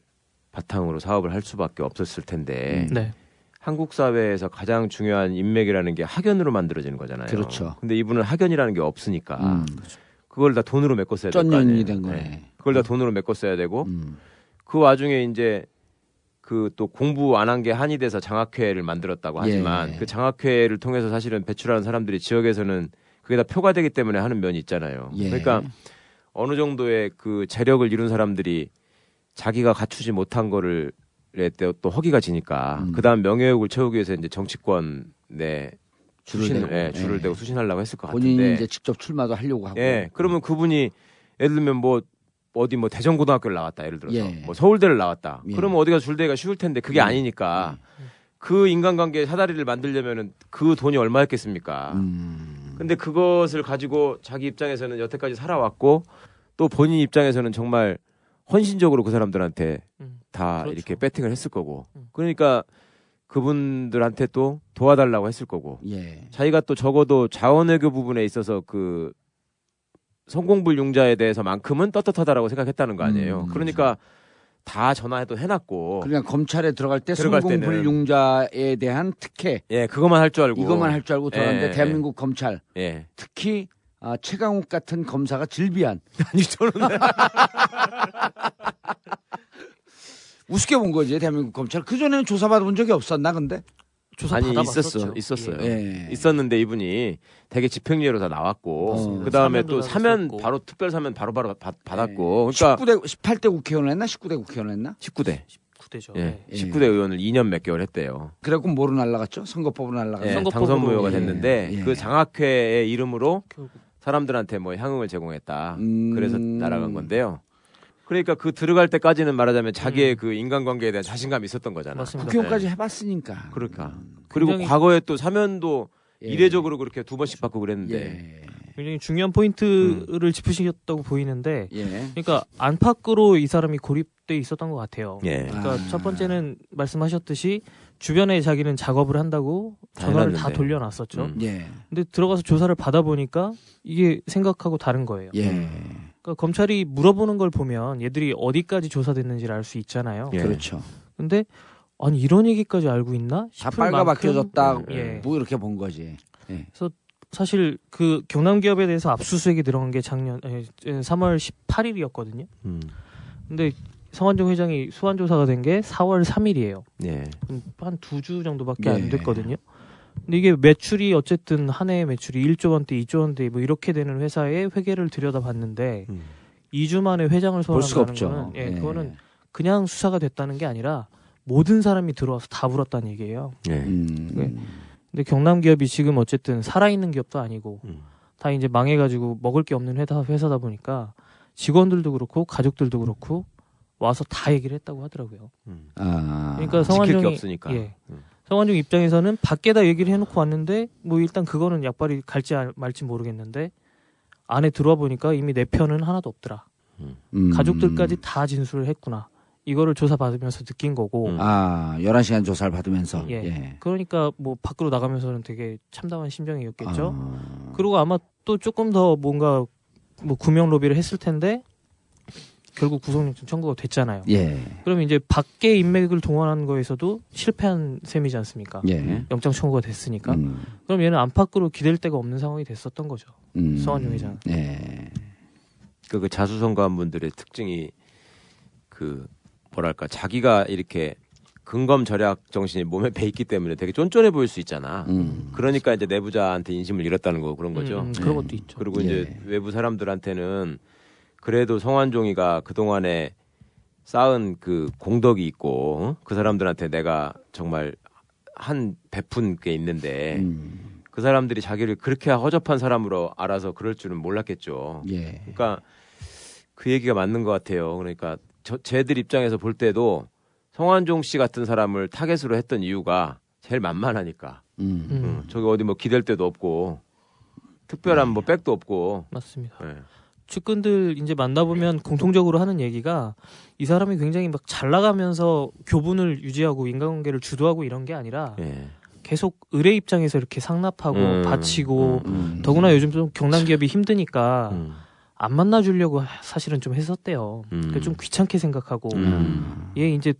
바탕으로 사업을 할 수밖에 없었을 텐데 네. 한국 사회에서 가장 중요한 인맥이라는 게 학연으로 만들어지는 거잖아요. 그렇죠. 근데 이분은 학연이라는 게 없으니까 음. 그걸 다 돈으로 메꿔 써야 될거 아니에요. 된 거네. 네. 그걸 다 돈으로 메꿔 써야 되고 음. 그 와중에 이제 그 또 공부 안 한 게 한이 돼서 장학회를 만들었다고 하지만 예. 그 장학회를 통해서 사실은 배출하는 사람들이 지역에서는 그게 다 표가 되기 때문에 하는 면이 있잖아요. 예. 그러니까 어느 정도의 그 재력을 이룬 사람들이 자기가 갖추지 못한 거를 또, 또 허기가 지니까 음. 그다음 명예욕을 채우기 위해서 이제 정치권에 줄을 수신, 대고. 예, 줄을 예. 대고 수신하려고 했을 것 본인이 같은데 이제 직접 출마도 하려고 하고. 예, 그러면 그분이 예를 들면 뭐 어디 뭐 대전고등학교를 나왔다 예를 들어서 예. 뭐 서울대를 나왔다. 예. 그러면 어디가 줄대기가 쉬울 텐데 그게 음. 아니니까 그 인간관계 사다리를 만들려면은 그 돈이 얼마였겠습니까? 음. 근데 그것을 가지고 자기 입장에서는 여태까지 살아왔고 또 본인 입장에서는 정말 헌신적으로 그 사람들한테 음, 다 그렇죠. 이렇게 배팅을 했을 거고. 음. 그러니까 그분들한테 또 도와달라고 했을 거고. 예. 자기가 또 적어도 자원외교 부분에 있어서 그 성공불융자에 대해서만큼은 떳떳하다라고 생각했다는 거 아니에요. 음, 그러니까 다 전화해도 해놨고. 그러니까 검찰에 들어갈 때 들어갈 때는 성공불융자에 대한 특혜. 예 그것만 할 줄 알고. 이것만 할 줄 알고 들어갔는데 예, 대한민국 검찰. 예. 특히 아, 최강욱 같은 검사가 질비한. 아니 저는 우습게 본 거지 대한민국 검찰. 그 전에는 조사받아본 적이 없었나 근데? 조사 아니. 있었어 있었어요. 예. 있었는데 이분이 되게 집행유예로 다 나왔고 어. 그 다음에 또다 사면 있었고. 바로 특별 사면 바로 바로 받, 네. 받았고 그러니까 19대 18대 국회의원 했나 19대 국회의원 했나? 19대 9대죠. 예, 예. 19대 의원을 2년 몇 개월 했대요. 그래갖고 뭐로 날라갔죠? 선거법으로 날라갔죠. 예, 선거법으로 당선무효가 예, 됐는데 예. 그 장학회의 이름으로 결국 사람들한테 뭐 향응을 제공했다. 음. 그래서 날아간 건데요. 그러니까 그 들어갈 때까지는 말하자면 자기의 그 인간관계에 대한 자신감이 있었던 거잖아. 맞습니다. 국회의원까지 해봤으니까. 그러니까. 그리고 굉장히- 과거에 또 사면도 예. 이례적으로 그렇게 두 번씩 받고 그랬는데. 예. 굉장히 중요한 포인트를 짚으셨다고 보이는데 예. 그러니까 안팎으로 이 사람이 고립돼 있었던 것 같아요. 예. 그러니까 아. 첫 번째는 말씀하셨듯이 주변에 자기는 작업을 한다고 다 전화를 다. 돌려놨었죠. 음. 예. 근데 들어가서 조사를 받아보니까 이게 생각하고 다른 거예요. 예. 그러니까 검찰이 물어보는 걸 보면 얘들이 어디까지 조사됐는지를 알 수 있잖아요. 예. 그렇죠. 근데 아니 이런 얘기까지 알고 있나? 다 빨가 만큼 바뀌어졌다. 예. 뭐 이렇게 본 거지. 사실 그 경남 기업에 대해서 압수수색이 들어간 게 작년 에, 3월 18일이었거든요. 음. 근데 성환종 회장이 소환 조사가 된 게 4월 3일이에요. 예. 한 두 주 정도밖에 예. 안 됐거든요. 근데 이게 매출이 어쨌든 한 해 매출이 1조 원대, 2조 원대 뭐 이렇게 되는 회사의 회계를 들여다봤는데 음. 2주 만에 회장을 소환한다는. 거는 예, 예. 그거는 그냥 수사가 됐다는 게 아니라 모든 사람이 들어와서 다 물었다는 얘기예요. 예. 음. 네. 근데 경남 기업이 지금 어쨌든 살아있는 기업도 아니고 음. 다 이제 망해가지고 먹을 게 없는 회사, 회사다 보니까 직원들도 그렇고 가족들도 그렇고 와서 다 얘기를 했다고 하더라고요. 음. 아. 그러니까 성환종이 없으니까. 예. 음. 성환종 입장에서는 밖에다 얘기를 해놓고 왔는데 뭐 일단 그거는 약발이 갈지 알- 말지 모르겠는데 안에 들어와 보니까 이미 내 편은 하나도 없더라. 음. 가족들까지 다 진술을 했구나. 이거를 조사 받으면서 느낀 거고. 음. 아, 11시간 조사를 받으면서. 예. 예. 그러니까 뭐 밖으로 나가면서는 되게 참담한 심정이었겠죠. 아. 그리고 아마 또 조금 더 뭔가 뭐 구명 로비를 했을 텐데 결국 구속영장 청구가 됐잖아요. 예. 그럼 이제 밖에 인맥을 동원하는 거에서도 실패한 셈이지 않습니까? 예. 영장 청구가 됐으니까. 음. 그럼 얘는 안팎으로 기댈 데가 없는 상황이 됐었던 거죠. 음. 서한용 회장. 예. 그, 그 자수성가한 분들의 특징이 그 뭐랄까 자기가 이렇게 근검 절약 정신이 몸에 배 있기 때문에 되게 쫀쫀해 보일 수 있잖아. 음. 그러니까 이제 내부자한테 인심을 잃었다는 거 그런 거죠. 음, 그런 것도 있죠. 그리고 예. 이제 외부 사람들한테는 그래도 성환종이가 그 동안에 쌓은 그 공덕이 있고 어? 그 사람들한테 내가 정말 한 베푼 게 있는데 음. 그 사람들이 자기를 그렇게 허접한 사람으로 알아서 그럴 줄은 몰랐겠죠. 예. 그러니까 그 얘기가 맞는 것 같아요. 그러니까 저, 쟤들 입장에서 볼 때도 성환종 씨 같은 사람을 타겟으로 했던 이유가 제일 만만하니까. 음. 음, 응, 저기 어디 뭐 기댈 데도 없고 특별한 뭐 백도 없고. 맞습니다. 예. 측근들 이제 만나보면 공통적으로 하는 얘기가 이 사람이 굉장히 막 잘 나가면서 교분을 유지하고 인간관계를 주도하고 이런 게 아니라 예. 계속 의뢰 입장에서 이렇게 상납하고 음, 바치고 음. 더구나 요즘 좀 경남 기업이 힘드니까 음. 안 만나주려고 사실은 좀 했었대요. 음. 그러니까 좀 귀찮게 생각하고 음. 얘 이제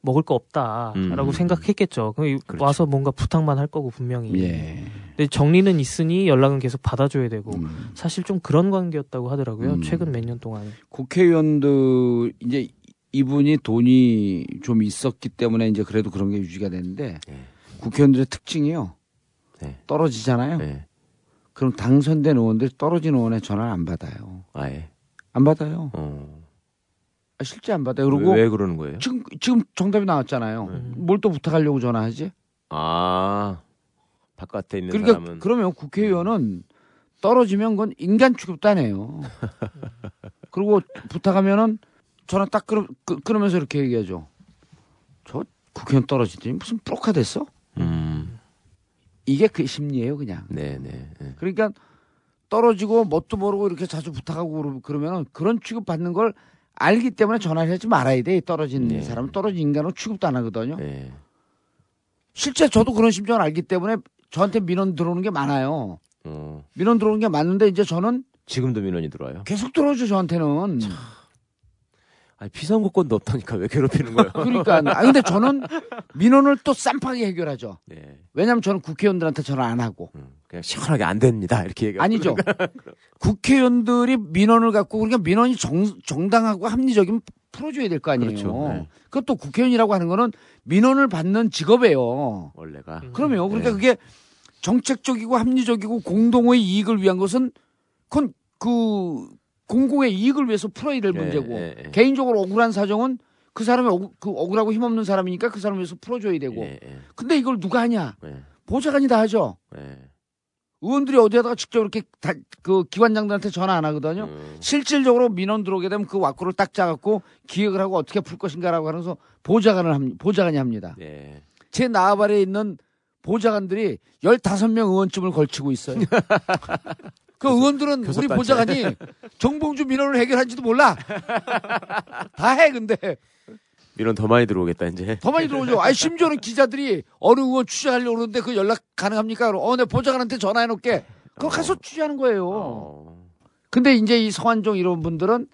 먹을 거 없다라고 음. 생각했겠죠. 그럼 그렇죠. 와서 뭔가 부탁만 할 거고 분명히. 예. 근데 정리는 있으니 연락은 계속 받아줘야 되고 음. 사실 좀 그런 관계였다고 하더라고요. 음. 최근 몇 년 동안. 국회의원도 이제 이분이 돈이 좀 있었기 때문에 이제 그래도 그런 게 유지가 되는데 네. 국회의원들의 특징이요. 네. 떨어지잖아요. 예. 그럼 당선된 의원들이 떨어진 의원의 전화를 안 받아요. 아예. 안 받아요. 어. 아, 실제 안 받아요. 그리고 왜, 왜 그러는 거예요? 지금 지금 정답이 나왔잖아요. 음. 뭘또 부탁하려고 전화하지? 아 바깥에 있는 그러니까 사람은 그러면 국회의원은 떨어지면 그건 인간 해요. 그리고 부탁하면은 전화 딱 끊, 끊, 끊으면서 이렇게 얘기하죠. 저 국회의원 떨어지더니 무슨 프로카 됐어? 음. 이게 그 심리예요, 그냥. 네네. 예. 그러니까 떨어지고 뭣도 모르고 이렇게 자주 부탁하고 그러- 그러면은 그런 취급 받는 걸 알기 때문에 전화를 하지 말아야 돼. 떨어진 네. 사람은 떨어진 인간으로 취급도 안 하거든요. 예. 실제 저도 그런 심정을 알기 때문에 저한테 민원 들어오는 게 많아요. 어. 민원 들어오는 게 많은데 이제 저는 지금도 민원이 들어와요. 계속 들어오죠 저한테는. 아니 피선거권도 없다니까 왜 괴롭히는 거예요? 그러니까 아 근데 저는 민원을 또 쌈파게 해결하죠. 네. 왜냐하면 저는 국회의원들한테 전화 안 하고 음, 그냥 시원하게 안 됩니다 이렇게 얘기. 아니죠. 국회의원들이 민원을 갖고 그러니까 민원이 정, 정당하고 합리적이면 풀어줘야 될 거 아니에요. 그렇죠. 네. 그것도 국회의원이라고 하는 거는 민원을 받는 직업이에요. 원래가. 그러면 그러니까 네. 그게 정책적이고 합리적이고 공동의 이익을 위한 것은 그건 그 공공의 이익을 위해서 풀어야 될 예, 문제고 예, 예. 개인적으로 억울한 사정은 그 사람이 억, 그 억울하고 힘없는 사람이니까 그 사람을 위해서 풀어줘야 되고 예, 예, 근데 이걸 누가 하냐 예, 보좌관이 다 하죠. 예. 의원들이 어디에다가 직접 이렇게 다, 그 기관장들한테 전화 안 하거든요. 음. 실질적으로 민원 들어오게 되면 그 왁구를 딱 짜갖고 기획을 하고 어떻게 풀 것인가라고 하면서 보좌관을 합, 보좌관이 합니다. 예. 제 나아발에 있는 보좌관들이 15명 의원쯤을 걸치고 있어요. 그 의원들은 우리 교섭단체. 보좌관이 정봉주 민원을 해결한지도 몰라. 다 해, 근데. 민원 더 많이 들어오겠다 이제. 더 많이 들어오죠. 아니, 심지어는 기자들이 어느 의원 취재하려고 그러는데 그 연락 가능합니까? 어, 내 보좌관한테 전화해 놓을게. 그거 가서 취재하는 거예요. 어. 근데 이제 이 성환종 이런 분들은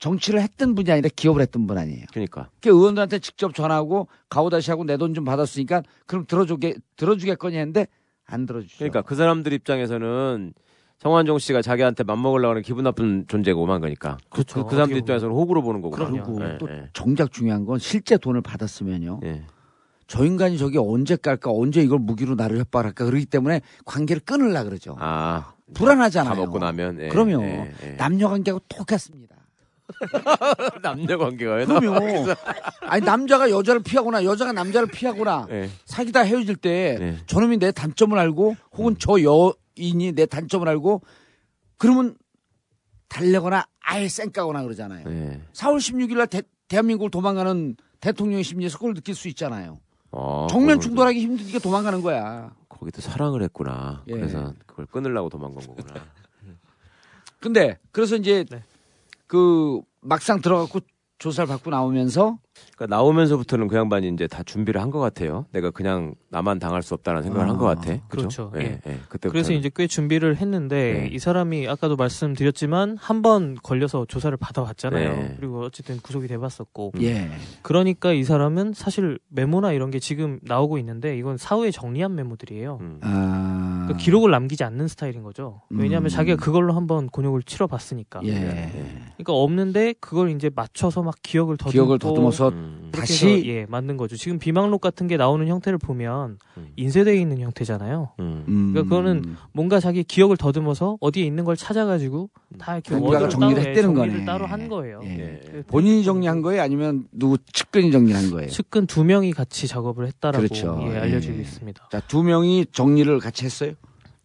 정치를 했던 분이 아니라 기업을 했던 분 아니에요. 그러니까. 그 의원들한테 직접 전화하고 가오다시 하고 내 돈 좀 받았으니까 그럼 들어주게 들어주겠거니 했는데 안 들어주죠. 그러니까 그 사람들 입장에서는 성환종 씨가 자기한테 맘먹으려고 하는 기분 나쁜 존재가 오만 거니까. 그렇죠. 그, 그 사람들 입장에서는 호구로 보는 거고. 그리고 예, 또 예. 정작 중요한 건 실제 돈을 받았으면요. 예. 저 인간이 저게 언제 깔까 언제 이걸 무기로 나를 협박할까 그러기 때문에 관계를 끊으려 그러죠. 아. 불안하잖아요. 다 먹고 나면. 예, 그럼요. 예, 예. 남녀 관계하고 똑같습니다. 남녀 관계가요? 그럼요. 아니 남자가 여자를 피하거나 여자가 남자를 피하거나 예. 사귀다 헤어질 때 네. 저놈이 내 단점을 알고 혹은 저 여인이 내 단점을 알고 그러면 달래거나 아예 쌩까거나 그러잖아요. 예. 4월 16일 날 대, 대한민국을 도망가는 대통령의 심리에서 그걸 느낄 수 있잖아요. 어, 정면 충돌하기 힘드니까 도망가는 거야. 거기도 사랑을 했구나. 예. 그래서 그걸 끊으려고 도망간 거구나. 근데 그래서 이제 네. 그 막상 들어가고 조사를 받고 나오면서 그러니까 나오면서부터는 그 양반이 이제 다 준비를 한 것 같아요. 내가 그냥 나만 당할 수 없다는 생각을 아, 한것 같아. 그렇죠. 예, 예. 예. 그때 그래서 이제 꽤 준비를 했는데 네. 이 사람이 아까도 말씀드렸지만 한 번 걸려서 조사를 받아왔잖아요. 네. 그리고 어쨌든 구속이 돼봤었고 예. 그러니까 이 사람은 사실 메모나 이런 게 지금 나오고 있는데 이건 사후에 정리한 메모들이에요. 음. 아 그러니까 기록을 남기지 않는 스타일인 거죠. 왜냐하면 음. 자기가 그걸로 한번 곤욕을 치러봤으니까. 예. 그러니까 없는데 그걸 이제 맞춰서 막 기억을 더듬고 기억을 더듬어서 음. 다시 예 만든 거죠. 지금 비망록 같은 게 나오는 형태를 보면 음. 인쇄되어 있는 형태잖아요. 음. 음. 그러니까 그거는 뭔가 자기 기억을 더듬어서 어디에 있는 걸 찾아가지고 다 이렇게 워드로 정리를 예, 했다는 정리를 거네. 따로 한 거예요. 예. 그 본인이 정리한 거예요? 아니면 누구 측근이 정리한 거예요? 측근 두 명이 같이 작업을 했다라고 그렇죠. 예, 예. 알려지고 있습니다. 자, 두 명이 정리를 같이 했어요?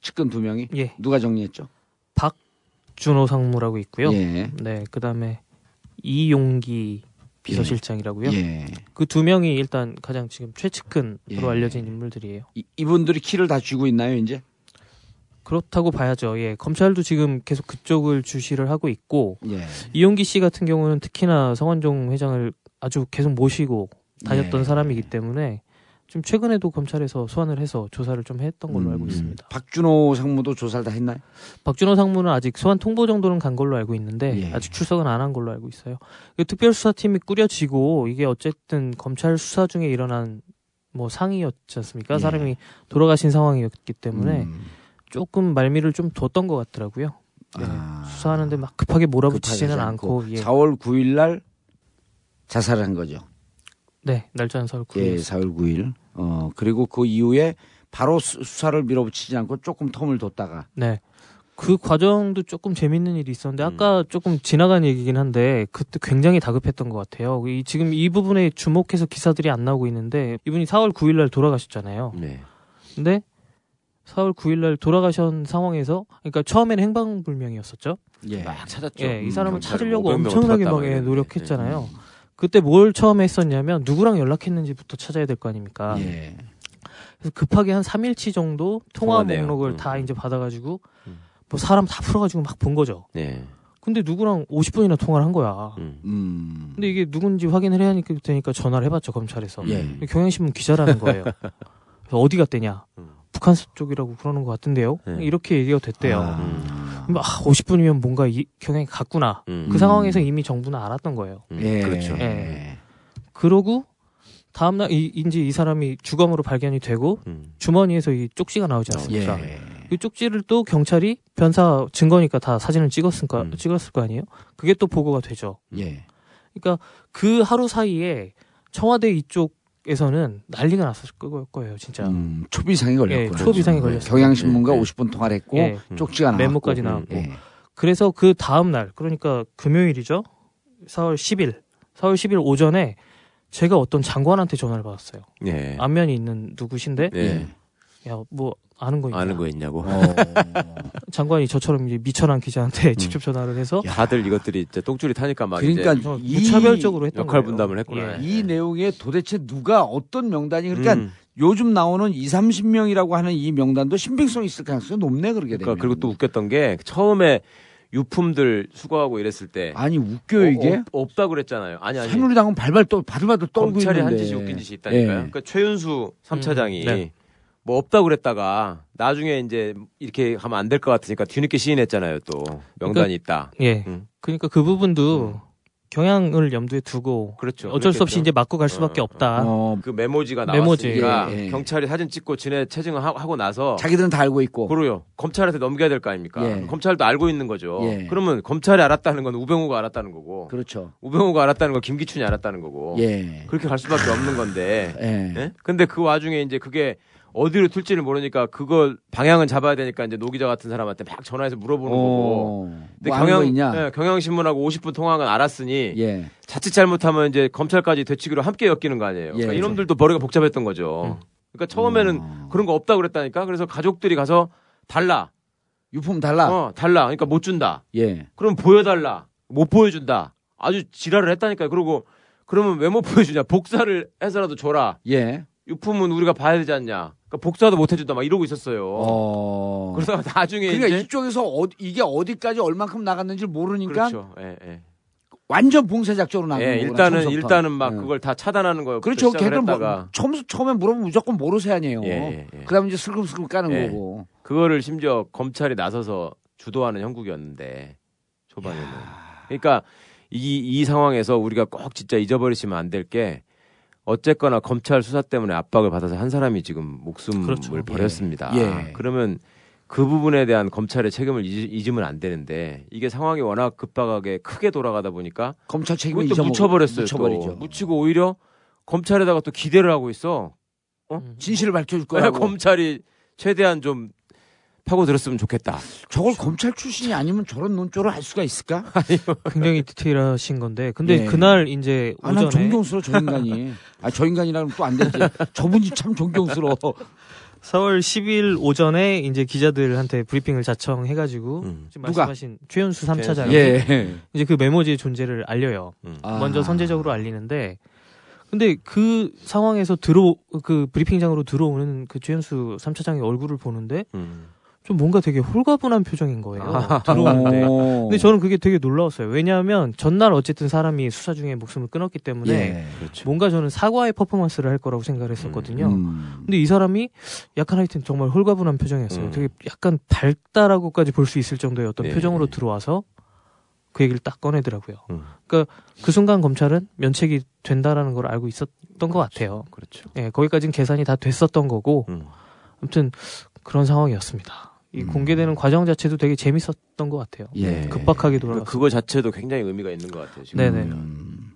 측근 두 명이? 예, 누가 정리했죠? 박준호 상무라고 있고요. 예. 네, 그다음에 이용기 비서실장이라고요. 예. 그 두 명이 일단 가장 지금 최측근으로 예. 알려진 인물들이에요. 이, 이분들이 키를 다 쥐고 있나요, 이제? 그렇다고 봐야죠. 예, 검찰도 지금 계속 그쪽을 주시를 하고 있고 예. 이용기 씨 같은 경우는 특히나 성원종 회장을 아주 계속 모시고 다녔던 예. 사람이기 때문에 좀 최근에도 검찰에서 소환을 해서 조사를 좀 했던 걸로 알고 음. 있습니다. 박준호 상무도 조사를 다 했나요? 박준호 상무는 아직 소환 통보 정도는 간 걸로 알고 있는데 예. 아직 출석은 안 한 걸로 알고 있어요. 그 특별수사팀이 꾸려지고 이게 어쨌든 검찰 수사 중에 일어난 뭐 상이었지 않습니까? 예. 사람이 돌아가신 상황이었기 때문에 음. 조금 말미를 좀 뒀던 것 같더라고요. 네. 아. 수사하는데 막 급하게 몰아붙이지는 않고, 예. 4월 9일 날 자살을 한 거죠. 네 날짜는 서울 예, 9일 4월 9일. 어, 그리고 그 이후에 바로 수- 수사를 밀어붙이지 않고 조금 텀을 뒀다가 네. 그 과정도 조금 재밌는 일이 있었는데 음. 아까 조금 지나간 얘기긴 한데 그때 굉장히 다급했던 것 같아요. 이, 지금 이 부분에 주목해서 기사들이 안 나오고 있는데 이분이 4월 9일 날 돌아가셨잖아요. 네. 근데 4월 9일 날 돌아가신 상황에서 그러니까 처음에는 행방불명이었었죠. 예. 막 찾았죠. 예, 이 사람을 경찰을 찾으려고 500 명을 엄청나게 막 예. 노력했잖아요. 그때 뭘 처음에 했었냐면 누구랑 연락했는지부터 찾아야 될 거 아닙니까? 예. 그래서 급하게 한 3일치 정도 통화 통화 내용. 목록을 음. 다 이제 받아가지고 음. 뭐 사람 다 풀어가지고 막 본 거죠. 네. 근데 누구랑 50분이나 통화를 한 거야. 음. 음. 근데 이게 누군지 확인을 해야 하니까 되니까 전화를 해봤죠 검찰에서. 예. 경향신문 기자라는 거예요. 어디 갔대냐? 음. 북한 쪽이라고 그러는 것 같은데요. 네. 이렇게 얘기가 됐대요. 아. 음. 아, 50분이면 뭔가 이 경향이 갔구나. 음. 그 상황에서 이미 정부는 알았던 거예요. 음, 예. 그렇죠. 예. 그러고 다음날 이, 이제 이 사람이 주검으로 발견이 되고 음. 주머니에서 이 쪽지가 나오지 않습니까? 예. 이 쪽지를 또 경찰이 변사 증거니까 다 사진을 찍었을 거 음. 찍었을 거 아니에요? 그게 또 보고가 되죠. 예. 그러니까 그 하루 사이에 청와대 이쪽 에서는 난리가 났을 거- 거예요, 진짜. 음, 초비상이 걸렸고. 예, 초비상이 걸렸어요. 경향신문과 예, 예. 50분 통화를 했고 예. 쪽지가 나왔고. 메모까지 나왔고. 예. 그래서 그 다음 날, 그러니까 금요일이죠. 4월 10일, 4월 10일 오전에 제가 어떤 장관한테 전화를 받았어요. 예. 안면이 있는 누구신데, 예. 야, 뭐 아는 거 있냐? 아는 거 있냐고. 어. 장관이 저처럼 이제 미천한 기자한테 직접 전화를 해서 다들 이것들이 이제 똥줄이 타니까 막 그러니까 이제 이- 무차별적으로 했던 역할 거예요. 분담을 했구나. 예. 이 내용에 도대체 누가 어떤 명단이 그러니까 음. 요즘 나오는 2, 30명이라고 하는 이 명단도 신빙성이 있을 가능성이 높네 그러게 되면. 그러니까 그리고 또 웃겼던 게 처음에 유품들 수거하고 이랬을 때 아니 웃겨요 이게. 어, 없, 다 그랬잖아요. 아니 아니. 새누리당은 발발 또 바들바들 떨고 검찰이 한 있는데. 짓이 웃긴 짓이 있다니까요. 예. 그러니까 최윤수 3차장이 음, 네. 뭐 없다고 그랬다가 나중에 이제 이렇게 하면 안 될 것 같으니까 뒤늦게 시인했잖아요. 또 명단이 있다. 예. 음. 그러니까 그 부분도 경향을 염두에 두고 그렇죠. 어쩔 수 없이. 이제 맞고 갈 수밖에 어, 없다. 어, 그 메모지가 메모지. 나왔으니까 예, 예. 경찰이 사진 찍고 진해 체증을 하- 하고 나서 자기들은 다 알고 있고. 그러요. 검찰한테 넘겨야 될 거 아닙니까? 예. 검찰도 알고 있는 거죠. 예. 그러면 검찰이 알았다는 건 우병우가 알았다는 거고, 그렇죠. 우병우가 알았다는 건 김기춘이 알았다는 거고, 예. 그렇게 갈 수밖에 없는 건데, 예. 예? 근데 그 와중에 이제 그게 어디로 튈지를 모르니까 그걸 방향은 잡아야 되니까 이제 노 기자 같은 사람한테 막 전화해서 물어보는 거고. 어. 근데 뭐거 있냐? 예, 경향신문하고 50분 통화한 건 알았으니 예. 자칫 잘못하면 이제 검찰까지 되치기로 함께 엮이는 거 아니에요. 그러니까 예. 이놈들도 머리가 복잡했던 거죠. 그러니까 처음에는 어. 그런 거 없다고 그랬다니까. 그래서 가족들이 가서 달라. 유품 달라. 어, 달라. 그러니까 못 준다. 예. 그럼 보여달라. 못 보여준다. 아주 지랄을 했다니까요. 그러고 그러면 왜 못 보여주냐? 복사를 해서라도 줘라. 예. 유품은 우리가 봐야 되지 않냐? 그러니까 복사도 못 해준다. 막 이러고 있었어요. 어. 그러다가 나중에 그러니까 이제 이쪽에서 어, 이게 어디까지 얼만큼 나갔는지 모르니까 그렇죠. 예, 예. 완전 봉쇄 작전으로 나간 예, 거구나. 일단은 처음부터. 일단은 막 예. 그걸 다 차단하는 거예요. 그렇죠. 걔들 뭐 처음 처음에 물어보면 무조건 모르세 아니에요. 예, 예, 예. 그다음에 이제 슬금슬금 까는 예. 거고. 그거를 심지어 검찰이 나서서 주도하는 형국이었는데 초반에는. 그러니까 이, 이 상황에서 우리가 꼭 진짜 잊어버리시면 안 될 게 어쨌거나 검찰 수사 때문에 압박을 받아서 한 사람이 지금 목숨을 그렇죠. 버렸습니다. 예. 그러면 그 부분에 대한 검찰의 책임을 잊, 잊으면 안 되는데 이게 상황이 워낙 급박하게 크게 돌아가다 보니까 검찰 책임을 잊어먹- 묻혀버렸어요. 묻혀버리죠. 또. 묻히고 오히려 검찰에다가 또 기대를 하고 있어. 음. 진실을 밝혀줄 왜 거라고. 검찰이 최대한 좀 파고 들었으면 좋겠다. 저걸 검찰 출신이 아니면 저런 논조를 할 수가 있을까? 굉장히 디테일하신 건데, 근데 예. 그날 이제 아, 난 오전에 존경스러워 저 인간이. 아, 저 인간이라면 또 안 되지. 저분이 참 존경스러워. 4월 10일 오전에 이제 기자들한테 브리핑을 자청해가지고 음. 지금 누가? 말씀하신 최윤수 3차장이 예. 이제 그 메모지의 존재를 알려요. 음. 아. 먼저 선제적으로 알리는데 근데 그 상황에서 들어 그 브리핑장으로 들어오는 그 최윤수 3차장의 얼굴을 보는데 음. 좀 뭔가 되게 홀가분한 표정인 거예요. 아. 들어오는데. 어. 근데 저는 그게 되게 놀라웠어요. 왜냐하면 전날 어쨌든 사람이 수사 중에 목숨을 끊었기 때문에 예. 그렇죠. 뭔가 저는 사과의 퍼포먼스를 할 거라고 생각을 했었거든요. 음. 근데 이 사람이 약간 하여튼 정말 홀가분한 표정이었어요. 음. 되게 약간 밝다라고까지 볼 수 있을 정도의 어떤 네. 표정으로 들어와서 그 얘기를 딱 꺼내더라고요. 음. 그러니까 그 순간 검찰은 면책이 된다라는 걸 알고 있었던 것 같아요. 그렇죠. 예, 거기까지는 계산이 다 됐었던 거고, 음. 아무튼 그런 상황이었습니다. 이 음. 공개되는 과정 자체도 되게 재밌었던 것 같아요. 예. 급박하게 그러니까 돌아가서. 그거 자체도 굉장히 의미가 있는 것 같아요. 지금. 네네. 음.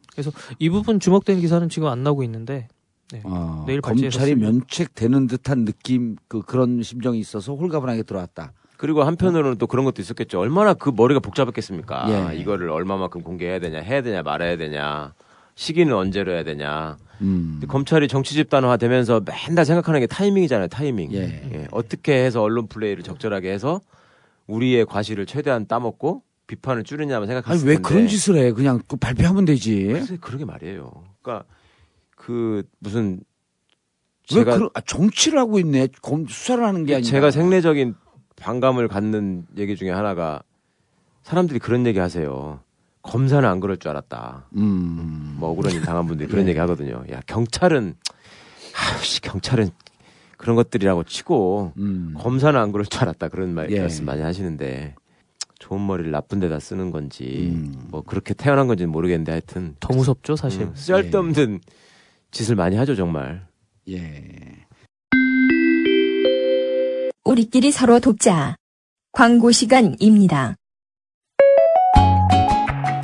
이 부분 주목된 기사는 지금 안 나오고 있는데, 네. 어, 내일 검찰이. 면책되는 듯한 느낌, 그 그런 심정이 있어서 홀가분하게 들어왔다. 그리고 한편으로는 또 그런 것도 있었겠죠. 얼마나 그 머리가 복잡했겠습니까? 예. 이거를 얼마만큼 공개해야 되냐, 해야 되냐, 말아야 되냐, 시기는 언제로 해야 되냐. 음. 검찰이 정치 집단화 되면서 맨날 생각하는 게 타이밍이잖아요, 타이밍. 예. 어떻게 해서 언론 플레이를 적절하게 해서 우리의 과실을 최대한 따먹고 비판을 줄이냐만 생각했을 아니 왜 텐데. 그런 짓을 해? 그냥 그 발표하면 되지. 글쎄, 그러게 말이에요. 그러니까 그 무슨 왜 제가 그런 아, 정치를 하고 있네? 검 수사를 하는 게 아니라. 제가 생리적인 반감을 갖는 얘기 중에 하나가 사람들이 그런 얘기 하세요. 검사는 안 그럴 줄 알았다. 음. 뭐 억울한 일 당한 분들이 그런 예. 얘기 하거든요. 야 경찰은 아씨 경찰은 그런 것들이라고 치고 음. 검사는 안 그럴 줄 알았다 그런 말 예. 말씀 많이 하시는데 좋은 머리를 나쁜 데다 쓰는 건지 음. 뭐 그렇게 태어난 건지는 모르겠는데 하여튼 더 무섭죠 사실. 음, 쓸데없는 짓을 많이 하죠 정말. 예. 우리끼리 서로 돕자. 광고 시간입니다.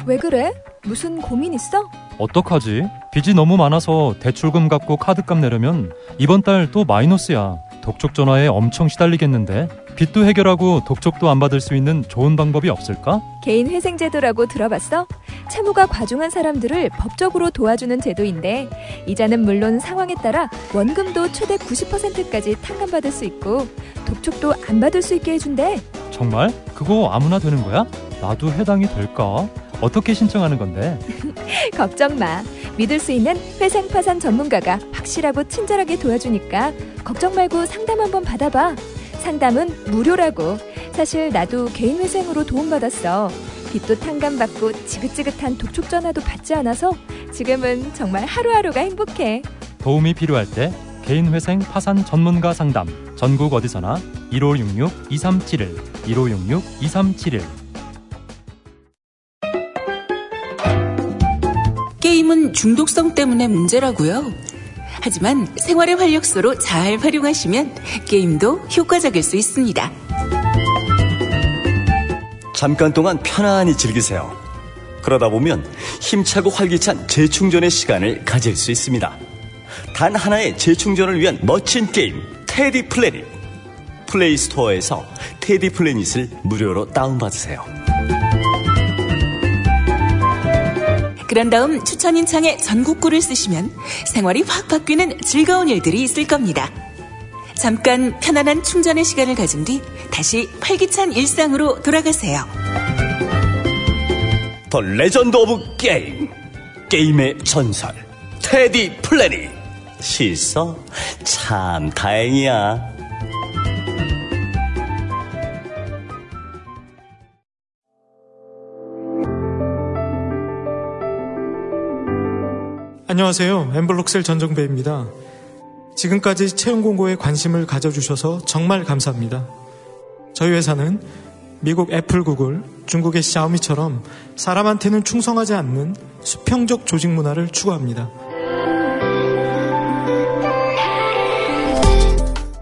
왜 그래? 무슨 고민 있어? 어떡하지? 빚이 너무 많아서 대출금 갚고 카드값 내려면 이번 달 또 마이너스야. 독촉 전화에 엄청 시달리겠는데 빚도 해결하고 독촉도 안 받을 수 있는 좋은 방법이 없을까? 개인 회생 제도라고 들어봤어? 채무가 과중한 사람들을 법적으로 도와주는 제도인데 이자는 물론 상황에 따라 원금도 최대 90%까지 탕감받을 수 있고 독촉도 안 받을 수 있게 해준대. 정말? 그거 아무나 되는 거야? 나도 해당이 될까? 어떻게 신청하는 건데? 걱정 마. 믿을 수 있는 회생 파산 전문가가 확실하고 친절하게 도와주니까 걱정 말고 상담 한번 받아봐. 상담은 무료라고. 사실 나도 개인 회생으로 도움받았어. 빚도 탕감받고 지긋지긋한 독촉 전화도 받지 않아서 지금은 정말 하루하루가 행복해. 도움이 필요할 때 개인 회생 파산 전문가 상담 전국 어디서나 1566 2371 1566 2371 게임은 중독성 때문에 문제라고요. 하지만 생활의 활력소로 잘 활용하시면 게임도 효과적일 수 있습니다. 잠깐 동안 편안히 즐기세요. 그러다 보면 힘차고 활기찬 재충전의 시간을 가질 수 있습니다. 단 하나의 재충전을 위한 멋진 게임, Teddy Planet. Play Store에서 Teddy Planet을 무료로 다운받으세요. 그런 다음 추천인 창에 전국구를 쓰시면 생활이 확 바뀌는 즐거운 일들이 있을 겁니다. 잠깐 편안한 충전의 시간을 가진 뒤 다시 활기찬 일상으로 돌아가세요. The Legend of Game. 게임의 전설. Teddy Planet. 실서? 참 다행이야. 안녕하세요. 엠블록셀 전정배입니다. 지금까지 채용 공고에 관심을 가져주셔서 정말 감사합니다. 저희 회사는 미국 애플, 구글, 중국의 샤오미처럼 사람한테는 충성하지 않는 수평적 조직 문화를 추구합니다.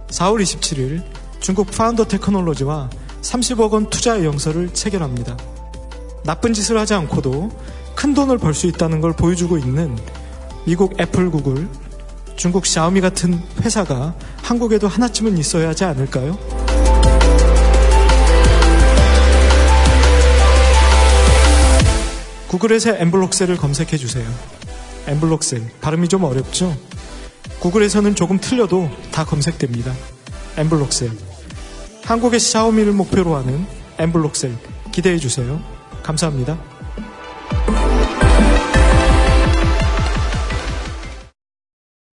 4월 27일 중국 파운더 테크놀로지와 30억 원 투자의향서를 체결합니다. 나쁜 짓을 하지 않고도 큰 돈을 벌 수 있다는 걸 보여주고 있는 미국 애플, 구글, 중국 샤오미 같은 회사가 한국에도 하나쯤은 있어야 하지 않을까요? 구글에서 엠블록셀을 검색해 주세요. 엠블록셀 발음이 좀 어렵죠? 구글에서는 조금 틀려도 다 검색됩니다. 엠블록셀 한국의 샤오미를 목표로 하는 엠블록셀 기대해 주세요. 감사합니다.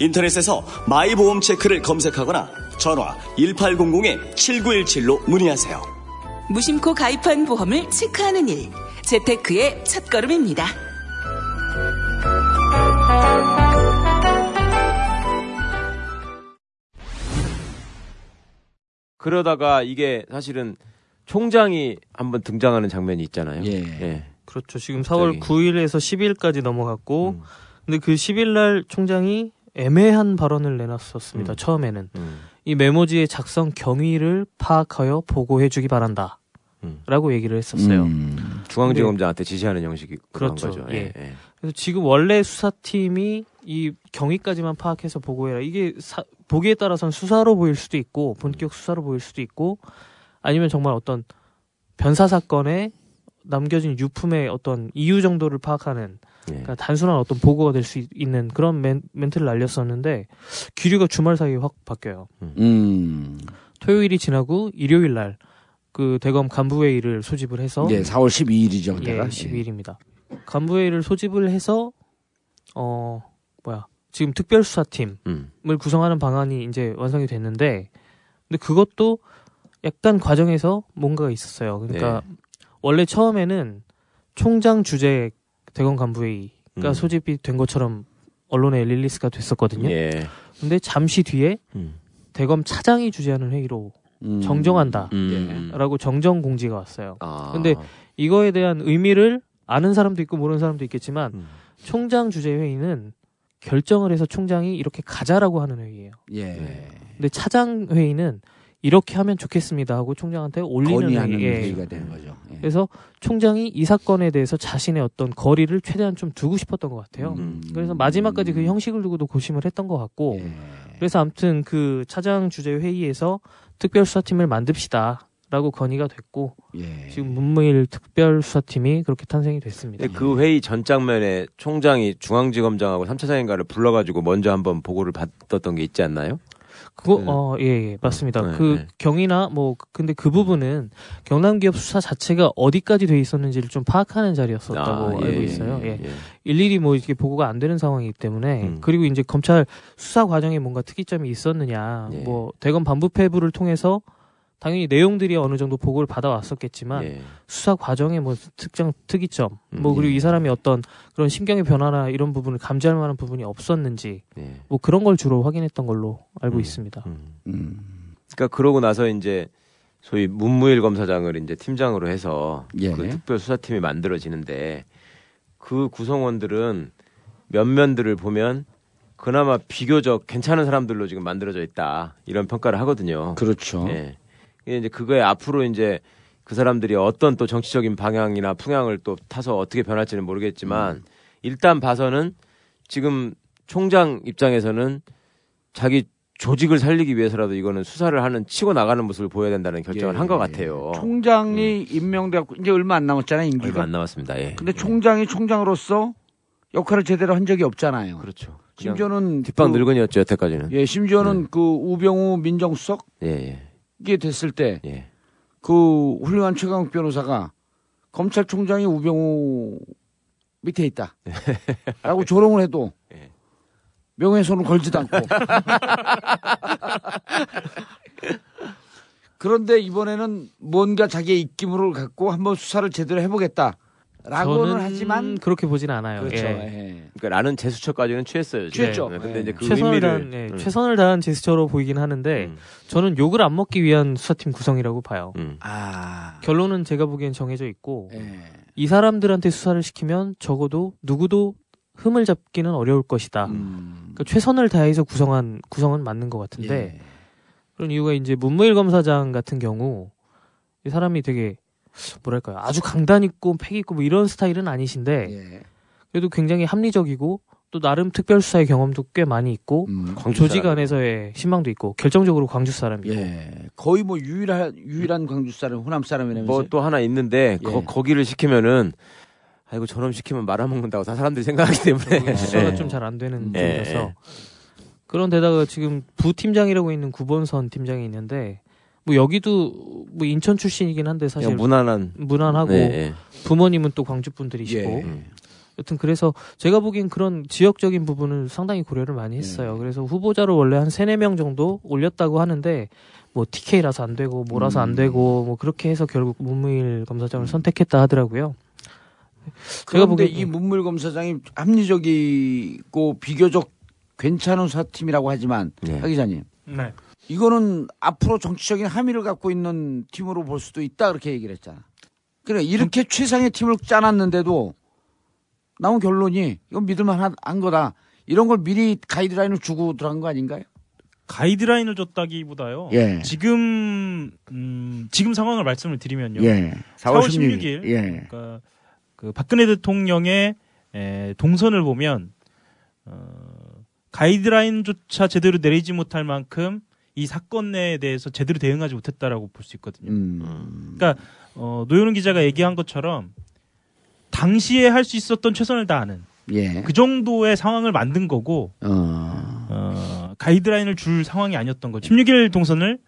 인터넷에서 마이보험 체크를 검색하거나 전화 1800-7917로 문의하세요. 무심코 가입한 보험을 체크하는 일. 재테크의 첫걸음입니다. 그러다가 이게 사실은 총장이 한번 등장하는 장면이 있잖아요. 예. 그렇죠. 지금 4월 9일에서 10일까지 넘어갔고, 음. 근데 그 10일 날 총장이 애매한 발언을 음. 내놨었습니다. 처음에는 이 메모지의 작성 경위를 파악하여 보고해주기 바란다. 음. 라고 얘기를 했었어요. 중앙지검장한테 지시하는 형식이 그렇죠. 거죠. 예. 예. 그래서 지금 원래 수사팀이 이 경위까지만 파악해서 보고해라. 이게 사- 보기에 따라서는 수사로 보일 수도 있고 본격 수사로 보일 수도 있고 아니면 정말 어떤 변사 사건에 남겨진 유품의 어떤 이유 정도를 파악하는 그러니까 단순한 어떤 보고가 될 수 있는 그런 멘, 멘트를 날렸었는데 기류가 주말 사이에 확 바뀌어요. 음. 토요일이 지나고 일요일 날 그 대검 간부회의를 소집을 해서 예, 4월 12일이죠. 예, 그때가. 12일입니다. 간부회의를 소집을 해서 어 뭐야 지금 특별수사팀을 음. 구성하는 방안이 이제 완성이 됐는데 근데 그것도 약간 과정에서 뭔가가 있었어요. 그러니까 네. 원래 처음에는 총장 주재 대검 간부회의가 음. 소집이 된 것처럼 언론에 릴리스가 됐었거든요. 예. 근데 잠시 뒤에 음. 대검 차장이 주재하는 회의로 음. 정정한다라고 음. 정정 공지가 왔어요. 아. 근데 이거에 대한 의미를 아는 사람도 있고 모르는 사람도 있겠지만 음. 총장 주재 회의는 결정을 해서 총장이 이렇게 가자라고 하는 회의예요. 예. 근데 차장 회의는 이렇게 하면 좋겠습니다 하고 총장한테 올리는 건의하는 회의. 예. 되는 거죠. 예. 그래서 총장이 이 사건에 대해서 자신의 어떤 거리를 최대한 좀 두고 싶었던 것 같아요. 음. 그래서 마지막까지 그 형식을 두고도 고심을 했던 것 같고 예. 그래서 아무튼 그 차장 주재 회의에서 특별수사팀을 만듭시다 라고 건의가 됐고 예. 지금 문무일 특별수사팀이 그렇게 탄생이 됐습니다. 근데 그 회의 전 장면에 총장이 중앙지검장하고 3차장인가를 불러가지고 먼저 한번 보고를 받았던 게 있지 않나요? 그거 그- 어 예, 예 맞습니다. 네, 그 네. 경위나 뭐 근데 그 부분은 경남 기업 수사 자체가 어디까지 돼 있었는지를 좀 파악하는 자리였었다고 아, 예, 알고 예, 있어요. 예. 예. 일일이 뭐 이렇게 보고가 안 되는 상황이기 때문에 음. 그리고 이제 검찰 수사 과정에 뭔가 특이점이 있었느냐 예. 뭐 대검 반부패부를 통해서 당연히 내용들이 어느 정도 보고를 받아왔었겠지만 예. 수사 과정에 뭐 특정 특이점 뭐 음, 그리고 예. 이 사람이 어떤 그런 심경의 변화나 이런 부분을 감지할 만한 부분이 없었는지 예. 뭐 그런 걸 주로 확인했던 걸로 알고 음. 있습니다. 음. 음. 그러니까 그러고 나서 이제 소위 문무일 검사장을 이제 팀장으로 해서 예. 그 특별 수사팀이 만들어지는데 그 구성원들은 면면들을 보면 그나마 비교적 괜찮은 사람들로 지금 만들어져 있다 이런 평가를 하거든요. 그렇죠. 예. 이게 이제 그거에 앞으로 이제 그 사람들이 어떤 또 정치적인 방향이나 풍향을 또 타서 어떻게 변할지는 모르겠지만 음. 일단 봐서는 지금 총장 입장에서는 자기 조직을 살리기 위해서라도 이거는 수사를 하는 치고 나가는 모습을 보여야 된다는 결정을 예, 한것 예. 같아요. 총장이 임명돼갖고 이제 얼마 안 남았잖아요. 임기가. 얼마 안 남았습니다. 예. 근데 총장이 총장으로서 역할을 제대로 한 적이 없잖아요. 그렇죠. 심지어는 뒷방 그- 늙은이였죠 여태까지는. 예, 심지어는 네. 그 우병우 민정수석 예, 예, 이 게 됐을 때 예. 그 훌륭한 최강욱 변호사가 검찰총장이 우병우 밑에 있다. 라고 조롱을 해도 예. 명예훼손을 걸지도 않고. 그런데 이번에는 뭔가 자기의 입김을 갖고 한번 수사를 제대로 해보겠다. 라고는 하지만 그렇게 보진 않아요. 그렇죠. 예. 예. 그러니까 나는 제수처까지는 취했어요. 지금. 취했죠. 네, 근데 예. 이제 그 최선을 의미를 다한 예, 음, 최선을 다한 제스처로 보이긴 하는데 음, 저는 욕을 안 먹기 위한 수사팀 구성이라고 봐요. 음. 아. 결론은 제가 보기엔 정해져 있고 예. 이 사람들한테 수사를 시키면 적어도 누구도 흠을 잡기는 어려울 것이다. 음. 그러니까 최선을 다해서 구성한 구성은 맞는 것 같은데 예. 그런 이유가 이제 문무일 검사장 같은 경우 이 사람이 되게 뭐랄까요 아주 강단 있고 패기 있고 뭐 이런 스타일은 아니신데 예. 그래도 굉장히 합리적이고 또 나름 특별 수사의 경험도 꽤 많이 있고 음. 광주 조직. 안에서의 신망도 있고 결정적으로 광주 사람이고 예. 거의 뭐 유일한 유일한 광주 사람, 호남 사람이라면서. 뭐 또 하나 있는데 예. 거, 거기를 시키면은 아이고 저놈 시키면 말아먹는다고 다 사람들이 생각하기 때문에 수사가 예. 좀잘 안 되는 예. 쪽이라서 그런 데다가 지금 부 팀장이라고 있는 구본선 팀장이 있는데 뭐 여기도 뭐 인천 출신이긴 한데 사실 그냥 무난한 무난하고 네, 예. 부모님은 또 광주 분들이시고 예. 음. 여튼 그래서 제가 보기엔 그런 지역적인 부분은 상당히 고려를 많이 했어요. 예. 그래서 후보자로 원래 한 세네 명 정도 올렸다고 하는데 뭐 TK라서 안 되고 뭐라서 안 음. 되고 뭐 그렇게 해서 결국 문무일 검사장을 선택했다 하더라고요. 제가 그런데 보기엔- 이 문물 검사장이 합리적이고 비교적 괜찮은 수사팀이라고 하지만 예. 하 기자님 네. 이거는 앞으로 정치적인 함의를 갖고 있는 팀으로 볼 수도 있다 그렇게 얘기를 했잖아. 그래 이렇게 최상의 팀을 짜놨는데도 나온 결론이 이건 믿을만한 한 거다. 이런 걸 미리 가이드라인을 주고 들어간 거 아닌가요? 가이드라인을 줬다기보다요. 예. 지금 음, 지금 상황을 말씀을 드리면요. 예. 4월 16일. 예. 그러니까 그 박근혜 대통령의 에, 동선을 보면 어, 가이드라인조차 제대로 내리지 못할 만큼 이 사건에 대해서 제대로 대응하지 못했다라고 볼 수 있거든요. 음. 그러니까 어, 노현웅 기자가 얘기한 것처럼 당시에 할 수 있었던 최선을 다하는 예. 그 정도의 상황을 만든 거고 어. 어, 가이드라인을 줄 상황이 아니었던 거죠. 16일 동선을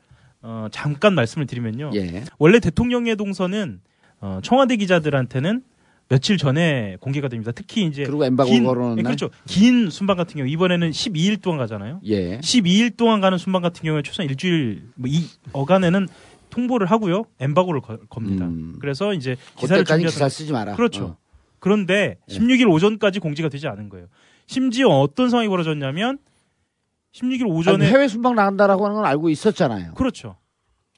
어, 잠깐 말씀을 드리면요. 예. 원래 대통령의 동선은 어, 청와대 기자들한테는 며칠 전에 공개가 됩니다. 특히 이제 그리고 엠바고 긴, 걸어놓은 네, 날? 그렇죠. 긴 순방 같은 경우 이번에는 12일 동안 가잖아요. 예. 12일 동안 가는 순방 같은 경우에 최소한 일주일 뭐이 어간에는 통보를 하고요. 엠바고를 거- 겁니다. 그래서 이제 기사를 준비하다- 기사 쓰지 마라. 그렇죠. 어. 그런데 16일 오전까지 공지가 되지 않은 거예요. 심지어 어떤 상황이 벌어졌냐면 16일 오전에 아니, 해외 순방 나간다라고 하는 건 알고 있었잖아요. 그렇죠.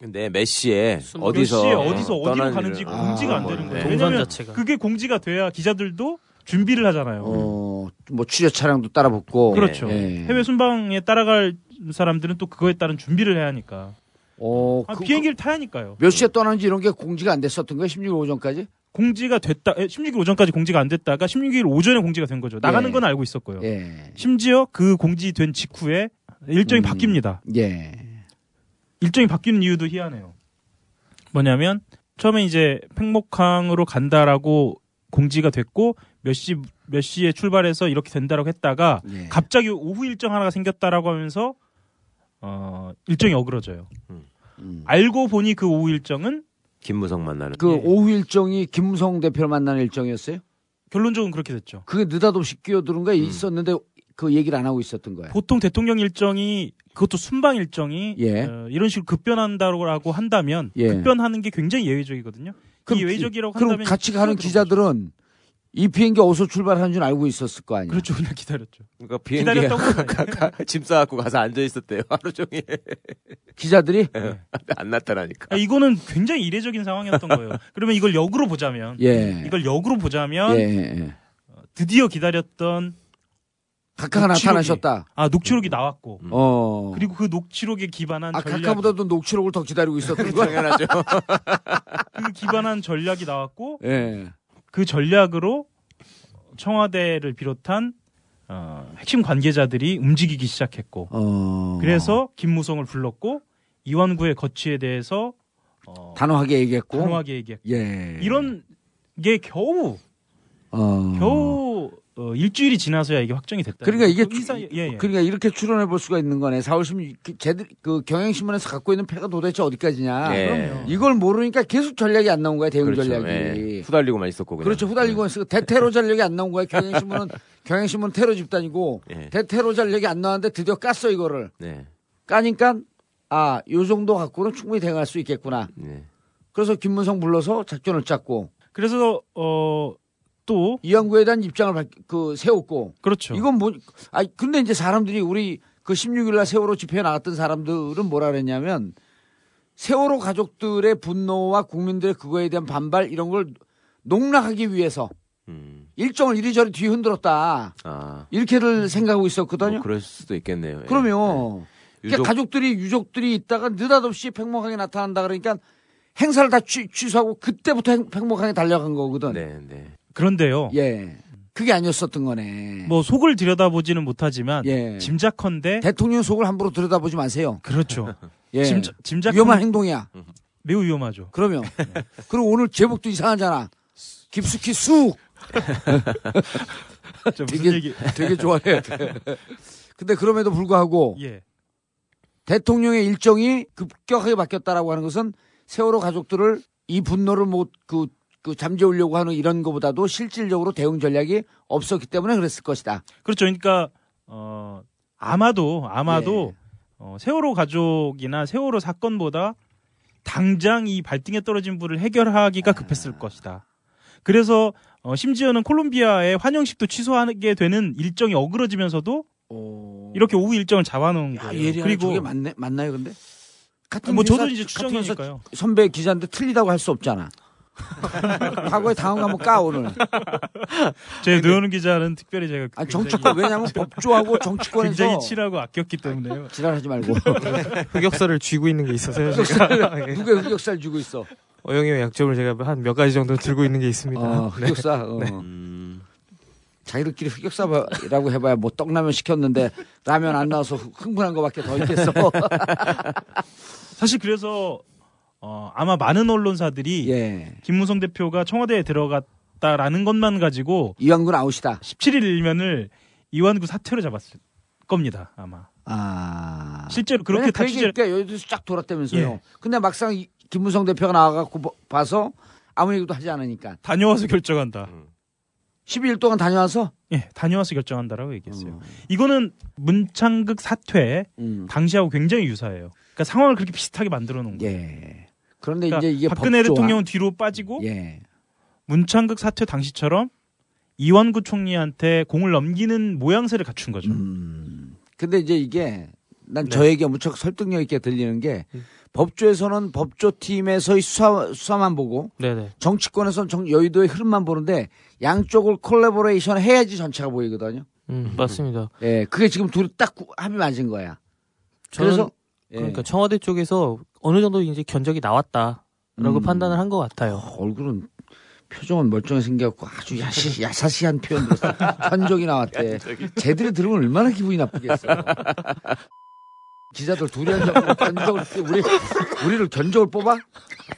근데 메시에 몇 어디서 시에 어디서 어디로 가는지 아, 공지가 안 되는 거예요. 네. 왜냐면 그게 공지가 돼야 기자들도 준비를 하잖아요. 어, 뭐 취재 차량도 따라 붙고. 그렇죠. 예. 해외 순방에 따라갈 사람들은 또 그거에 따른 준비를 해야 하니까. 어, 아, 그- 비행기를 타야 하니까요. 몇 시에 떠나는지 이런 게 공지가 안 됐었던 거예요? 16일 오전까지? 공지가 됐다. 에, 16일 오전까지 공지가 안 됐다가 16일 오전에 공지가 된 거죠. 나가는 예. 건 알고 있었고요. 예. 심지어 그 공지된 직후에 일정이 음. 바뀝니다. 예. 일정이 바뀌는 이유도 희한해요. 뭐냐면 처음에 이제 팽목항으로 간다라고 공지가 됐고 몇 시 몇 시에 출발해서 이렇게 된다라고 했다가 예. 갑자기 오후 일정 하나가 생겼다라고 하면서 어 일정이 어그러져요. 음. 알고 보니 그 오후 일정은 김무성 만나는 그 오후 일정이 김무성 대표를 만나는 일정이었어요? 결론적으로 그렇게 됐죠. 그게 느닷없이 끼어드는 거야 있었는데 그 얘기를 안 하고 있었던 거야. 보통 대통령 일정이 그것도 순방 일정이 예. 어, 이런 식으로 급변한다고 한다면 예. 급변하는 게 굉장히 예외적이거든요. 그럼 이 예외적이라고 그럼 한다면 같이 가는 기자들은 이 비행기 어디서 출발하는 줄 알고 있었을 거 아니야. 그렇죠. 그냥 기다렸죠. 그러니까 비행기에 짐 싸갖고 가서 앉아 있었대요 하루 종일 기자들이 안 나타나니까 아, 이거는 굉장히 이례적인 상황이었던 거예요. 그러면 이걸 역으로 보자면, 예. 이걸 역으로 보자면 예, 예, 예. 드디어 기다렸던 각하가 녹취록이- 나타나셨다. 아 녹취록이 나왔고, 어. 그리고 그 녹취록에 기반한 아, 전략, 각하보다도 녹취록을 더 기다리고 있었던 거야. 당연하죠. 그 기반한 전략이 나왔고, 예. 그 전략으로 청와대를 비롯한 어, 핵심 관계자들이 움직이기 시작했고, 어. 그래서 김무성을 불렀고 이완구의 거취에 대해서 어, 단호하게 얘기했고. 단호하게 얘기했고, 예. 이런 게 겨우 어. 겨우 어, 일주일이 지나서야 이게 확정이 됐다. 그러니까 이게 그 이사- 예, 예. 그러니까 이렇게 추론해 볼 수가 있는 거네. 4월 16일 그 제들 그 경향신문에서 갖고 있는 패가 도대체 어디까지냐. 예. 그럼요. 이걸 모르니까 계속 전략이 안 나온 거야 대응 그렇죠. 전략이. 예. 후달리고만 있었고 그냥. 그렇죠. 후달리고 있어. 대테러 전략이 안 나온 거야. 경향신문은 경향신문 테러 집단이고 예. 대테러 전략이 안 나왔는데 드디어 깠어 이거를. 네. 까니까 아, 요 정도 갖고는 충분히 대응할 수 있겠구나. 네. 그래서 김문성 불러서 작전을 짰고 그래서 어, 또 이왕구에 대한 입장을 밝- 그 세웠고 그렇죠. 이건 뭐, 아 근데 이제 사람들이 우리 그 16일 날 세월호 집회에 나갔던 사람들은 뭐라 그랬냐면 세월호 가족들의 분노와 국민들의 그거에 대한 반발 이런 걸 농락하기 위해서 음. 일정을 이리저리 뒤 흔들었다. 아. 이렇게를 생각하고 있었거든요. 뭐 그럴 수도 있겠네요. 예. 그러면 네. 그러니까 유족- 가족들이 유족들이 있다가 느닷없이 팽목항에 나타난다 그러니까 행사를 다 취, 취소하고 그때부터 행- 팽목항에 달려간 거거든. 네, 네. 그런데요. 예. 그게 아니었었던 거네. 뭐 속을 들여다보지는 못하지만 예. 짐작컨대 대통령 속을 함부로 들여다보지 마세요. 그렇죠. 예. 짐작 짐작 위험한 행동이야. 매우 위험하죠. 그러면 그리고 오늘 제목도 이상하잖아. 깊숙이 쑥. 저 무슨 되게 얘기? 되게 좋아해. 근데 그럼에도 불구하고 예. 대통령의 일정이 급격하게 바뀌었다라고 하는 것은 세월호 가족들을 이 분노를 못 그 그 잠재우려고 하는 이런 것보다도 실질적으로 대응 전략이 없었기 때문에 그랬을 것이다. 그렇죠. 그러니까 어 아마도 아마도 예. 어, 세월호 가족이나 세월호 사건보다 당장 이 발등에 떨어진 불을 해결하기가 급했을 것이다. 그래서 어, 심지어는 콜롬비아의 환영식도 취소하게 되는 일정이 어그러지면서도 이렇게 오후 일정을 잡아놓은 아, 거예요. 그리고 저게 맞네, 맞나요, 근데? 같은 뭐 저도 회사- 이제 같은 회사 추정이니까요. 선배 기자인데 틀리다고 할 수 없잖아. 과거에 당한 거 한번 까 오늘. 제 노현우 기자는 특별히 제가 아 정치권 왜냐하면 법조하고 정치권에서 굉장히 칠하고 아꼈기 때문에요. 지랄하지 말고 흑역사를 쥐고 있는 게 있어서요. 누구의 흑역살 주고 있어. 어영이의 약점을 제가 한 몇 가지 정도 들고 있는 게 있습니다. 어, 네. 흑역사. 어. 음. 자기들끼리 흑역사라고 해봐야 뭐 떡라면 시켰는데 라면 안 나와서 흥분한 거밖에 더 있겠어. 사실 그래서 어, 아마 많은 언론사들이 예. 김무성 대표가 청와대에 들어갔다라는 것만 가지고 이완군 아웃이다. 17일 일면을 이완구 사퇴로 잡았을 겁니다. 아마. 아. 실제로 그렇게 다그 취재를 때 여의도에서 쫙 돌았다면서요. 예. 근데 막상 이- 김무성 대표가 나와갖고 보- 봐서 아무 얘기도 하지 않으니까. 다녀와서 결정한다. 12일 동안 다녀와서? 예, 다녀와서 결정한다라고 얘기했어요. 이거는 문창극 사퇴 음. 당시하고 굉장히 유사해요. 그러니까 상황을 그렇게 비슷하게 만들어 놓은 거예요. 예. 그런데 그러니까 이제 이게 박근혜 법조와- 대통령은 뒤로 빠지고 예. 문창극 사퇴 당시처럼 이완구 총리한테 공을 넘기는 모양새를 갖춘 거죠. 음. 근데 이제 이게 난 네. 저 얘기가 무척 설득력 있게 들리는 게 법조에서는 법조팀에서의 수사, 수사만 보고 네네. 정치권에서는 정- 여의도의 흐름만 보는데 양쪽을 콜라보레이션 해야지 전체가 보이거든요. 음, 맞습니다. 예, 그게 지금 둘이 딱 구- 합이 맞은 거야. 저는 그래서 예. 그러니까 청와대 쪽에서 어느 정도 이제 견적이 나왔다라고 음. 판단을 한 것 같아요. 얼굴은 표정은 멀쩡히 생겨갖고 아주 야시, 야사시한 표현들 견적이 나왔대. 쟤들이 들으면 얼마나 기분이 나쁘겠어. 기자들 둘이 앉아서 견적을 우리 우리를 견적을 뽑아?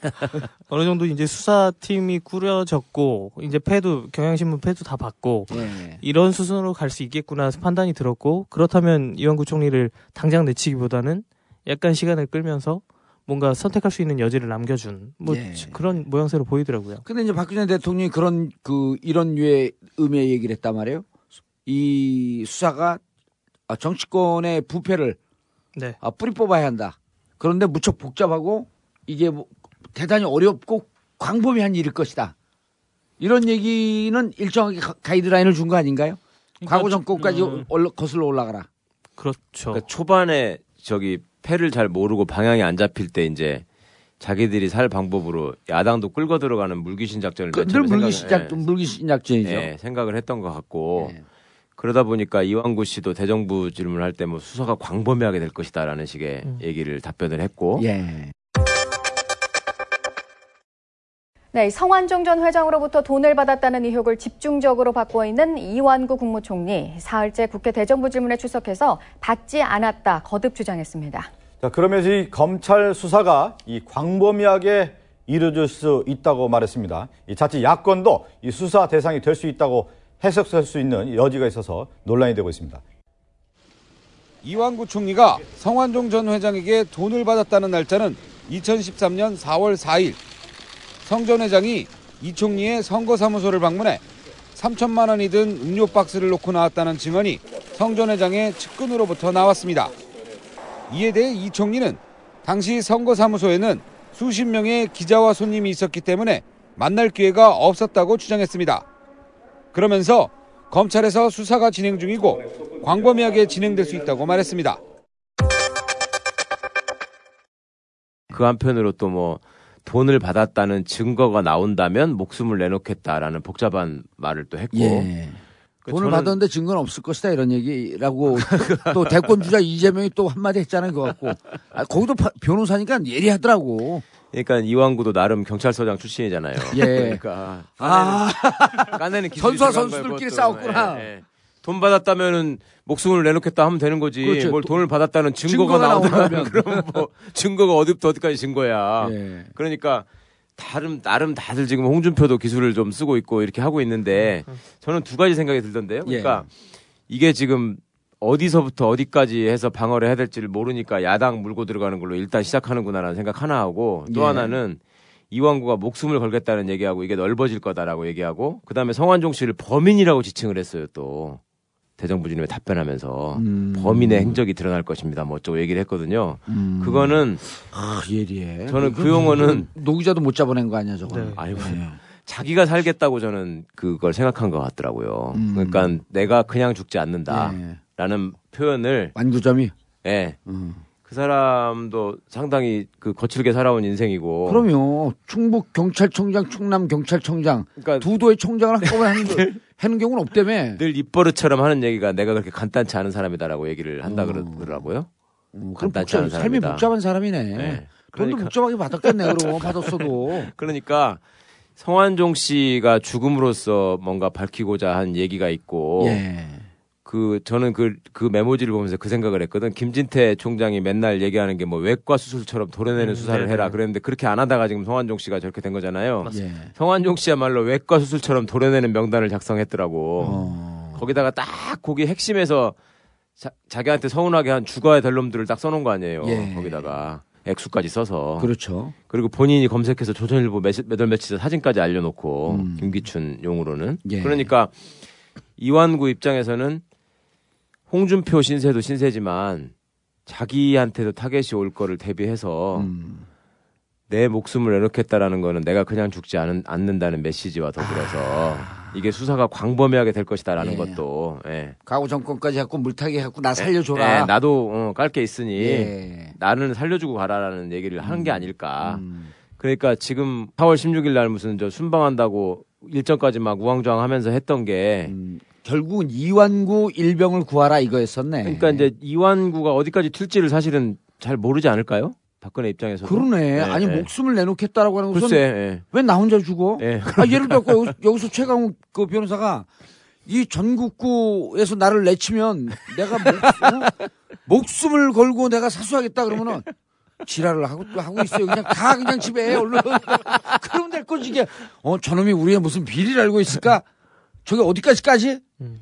어느 정도 이제 수사팀이 꾸려졌고 이제 패도 경향신문 패도 다 받고 예. 이런 수순으로 갈 수 있겠구나 판단이 들었고 그렇다면 이완 구 총리를 당장 내치기보다는 약간 시간을 끌면서 뭔가 선택할 수 있는 여지를 남겨준 뭐 예. 그런 모양새로 보이더라고요. 근데 이제 박근혜 대통령이 그런 그 이런 류의 의미의 얘기를 했단 말이에요. 이 수사가 아, 정치권의 부패를 네. 아, 뿌리 뽑아야 한다. 그런데 무척 복잡하고 이게 뭐 대단히 어렵고 광범위한 일일 것이다. 이런 얘기는 일정하게 가- 가이드라인을 준 거 아닌가요? 과거 정권까지 음. 올라- 거슬러 올라가라. 그렇죠. 그러니까 초반에 저기 패를 잘 모르고 방향이 안 잡힐 때 이제 자기들이 살 방법으로 야당도 끌고 들어가는 물귀신 작전을 그, 맨늘 생각을- 작 물기신 작전이죠. 예, 생각을 했던 것 같고 그러다 보니까 이완구 씨도 대정부 질문할 때 뭐 수사가 광범위하게 될 것이다라는 식의 얘기를 답변을 했고 예. 네, 성완종 전 회장으로부터 돈을 받았다는 의혹을 집중적으로 받고 있는 이완구 국무총리 사흘째 국회 대정부 질문에 출석해서 받지 않았다 거듭 주장했습니다. 자, 그러면서 이 검찰 수사가 이 광범위하게 이루어질 수 있다고 말했습니다. 이 자칫 야권도 이 수사 대상이 될 수 있다고 해석할 수 있는 여지가 있어서 논란이 되고 있습니다. 이완구 총리가 성완종 전 회장에게 돈을 받았다는 날짜는 2013년 4월 4일. 성 전 회장이 이 총리의 선거사무소를 방문해 3천만 원이 든 음료 박스를 놓고 나왔다는 증언이 성 전 회장의 측근으로부터 나왔습니다. 이에 대해 이 총리는 당시 선거사무소에는 수십 명의 기자와 손님이 있었기 때문에 만날 기회가 없었다고 주장했습니다. 그러면서 검찰에서 수사가 진행 중이고 광범위하게 진행될 수 있다고 말했습니다. 그 한편으로 또뭐 돈을 받았다는 증거가 나온다면 목숨을 내놓겠다라는 복잡한 말을 또 했고 예. 그 돈을 받았는데 증거는 없을 것이다 이런 얘기라고 또 대권 주자 이재명이 또 한마디 했잖아요 그거 갖고 아, 거기도 파- 변호사니까 예리하더라고 그러니까 이완구도 나름 경찰서장 출신이잖아요. 예. 그러니까 아. 까내는 선수와 선수들끼리. 싸웠구나. 예, 예. 돈 받았다면은 목숨을 내놓겠다 하면 되는 거지. 그렇죠. 뭘 도- 돈을 받았다는 증거가, 증거가 나오면. 그럼 뭐 증거가 어디부터 어디까지 증거야. 예. 그러니까 다름 나름 다들 지금 홍준표도 기술을 좀 쓰고 있고 이렇게 하고 있는데 저는 두 가지 생각이 들던데요. 그러니까 이게 지금 어디서부터 어디까지 해서 방어를 해야 될지를 모르니까 야당 물고 들어가는 걸로 일단 시작하는구나라는 생각 하나 하고 또 예. 하나는 이완구가 목숨을 걸겠다는 얘기하고 이게 넓어질 거다라고 얘기하고 그다음에 성완종 씨를 범인이라고 지칭을 했어요 또 대정부 질문에 답변하면서 음. 범인의 행적이 드러날 것입니다 뭐 어쩌고 얘기를 했거든요 음. 그거는 아 예리해 저는 그 용어는 노기자도 못 잡아낸 거 아니야 저거 아이고 자기가 살겠다고 저는 그걸 생각한 것 같더라고요. 음. 그러니까 내가 그냥 죽지 않는다라는 표현을 완구점이 예. 그 사람도 상당히 그 거칠게 살아온 인생이고. 그럼요 충북 경찰청장 충남 경찰청장 그러니까 두 도의 총장을 한꺼번에 하는, 거- 하는 경우는 없다며 늘 입버릇처럼 하는 얘기가 내가 그렇게 간단치 않은 사람이다라고 얘기를 한다 그러더라고요. 그럼 간단치 않은 삶이 사람이다. 복잡한 사람이네 네. 돈도 그러니까- 복잡하게 받았겠네 그럼 받았어도 그러니까 성완종 씨가 죽음으로써 뭔가 밝히고자 한 얘기가 있고 예. 그 저는 그 그 메모지를 보면서 그 생각을 했거든. 김진태 총장이 맨날 얘기하는 게 뭐 외과 수술처럼 도려내는 음, 수사를 네네. 해라 그랬는데 그렇게 안 하다가 지금 성완종 씨가 저렇게 된 거잖아요. 예. 성완종 씨야말로 외과 수술처럼 도려내는 명단을 작성했더라고. 어. 거기다가 딱 거기 핵심에서 자, 기한테 서운하게 한 죽어야 될 놈들을 딱 써놓은 거 아니에요. 예. 거기다가 액수까지 써서. 그렇죠. 그리고 본인이 검색해서 조선일보 몇, 몇월 며칠 사진까지 알려놓고 음. 김기춘 용으로는. 예. 그러니까 이완구 입장에서는 홍준표 신세도 신세지만 자기한테도 타겟이 올 거를 대비해서 음. 내 목숨을 내놓겠다라는 거는 내가 그냥 죽지 않은, 않는다는 메시지와 더불어서 이게 수사가 광범위하게 될 것이다라는 아. 예. 것도 예. 가구 정권까지 해갖고 물타기 해갖고 나 살려줘라. 예, 나도 어, 깔게 있으니 예. 나는 살려주고 가라라는 얘기를 하는 게 아닐까. 음. 그러니까 지금 4월 16일 날 무슨 저 순방한다고 일정까지 막 우왕좌왕하면서 했던 게 음. 결국은 이완구 일병을 구하라 이거였었네. 그러니까 이제 이완구가 어디까지 튈지를 사실은 잘 모르지 않을까요? 박근혜 입장에서도. 그러네. 예, 아니 예. 목숨을 내놓겠다라고 하는 것은 글쎄. 예. 왜나 혼자 죽어? 예. 아, 예를 들어 여기서, 여기서 최강욱 그 변호사가 이 전국구에서 나를 내치면 내가 목, 어? 목숨을 걸고 내가 사수하겠다 그러면은 지랄을 하고 하고 있어요. 그냥 가 그냥 집에 얼른. 그러면 될 거지 이게. 어 저놈이 우리의 무슨 비리를 알고 있을까? 저게 어디까지까지?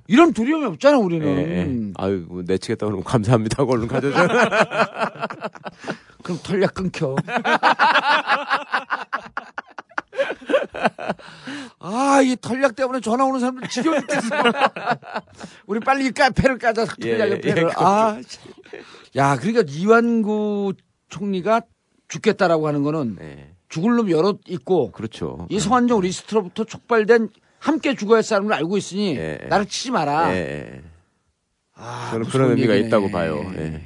이런 두려움이 없잖아 우리는. 예, 예. 아유, 뭐 내치겠다 그러면 감사합니다. 하고 얼른 가져줘. 그럼 털약 끊겨. 아, 이 털약 때문에 전화 오는 사람들 지겨워 죽겠어. 우리 빨리 이 카페를 까자, 털약의 예. 예, 아, 참. 야, 그러니까 이완구 총리가 죽겠다라고 하는 거는 죽을 놈 여럿 있고. 그렇죠. 이 성한정 리스트로부터 촉발된 함께 죽어야 할 사람을 알고 있으니 나를 치지 마라. 예, 예. 아, 저는 그런 의미가 얘기네. 있다고 봐요. 예.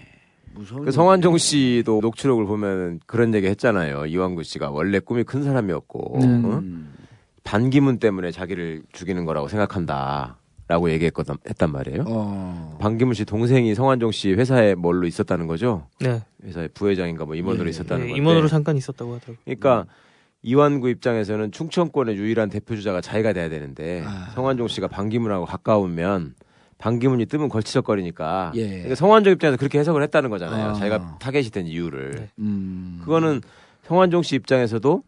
무서운 그 성환종 씨도 녹취록을 보면 그런 얘기 했잖아요. 이완구 씨가 원래 꿈이 큰 사람이었고 음. 어? 반기문 때문에 자기를 죽이는 거라고 생각한다 라고 얘기했거든 했단 말이에요. 어. 반기문 씨 동생이 성환종 씨 회사에 뭘로 있었다는 거죠. 네. 회사의 부회장인가 뭐 임원으로 예, 있었다는 예, 건데. 임원으로 잠깐 있었다고 하더라고요. 그러니까 이완구 입장에서는 충청권의 유일한 대표 주자가 자기가 돼야 되는데 아. 성환종 씨가 반기문하고 가까우면 반기문이 뜨면 걸치적거리니까 예. 그러니까 성환종 입장에서 그렇게 해석을 했다는 거잖아요. 아. 자기가 타겟이 된 이유를. 음. 그거는 성환종 씨 입장에서도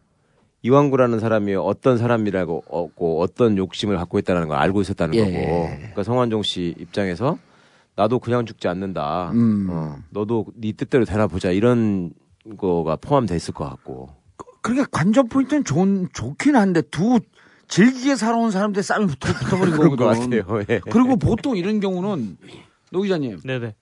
이완구라는 사람이 어떤 사람이라고 없고 어떤 욕심을 갖고 있다는 걸 알고 있었다는 예. 거고. 그러니까 성환종 씨 입장에서 나도 그냥 죽지 않는다. 음. 어, 너도 네 뜻대로 되나 보자 이런 거가 포함돼 있을 것 같고. 그러니까 관전 포인트는 좋은 좋긴 한데 두 질기게 살아온 사람들 싸움이 붙어, 붙어버린 그런 거거든. 것 같아요. 예. 그리고 보통 이런 경우는 노 기자님 네네.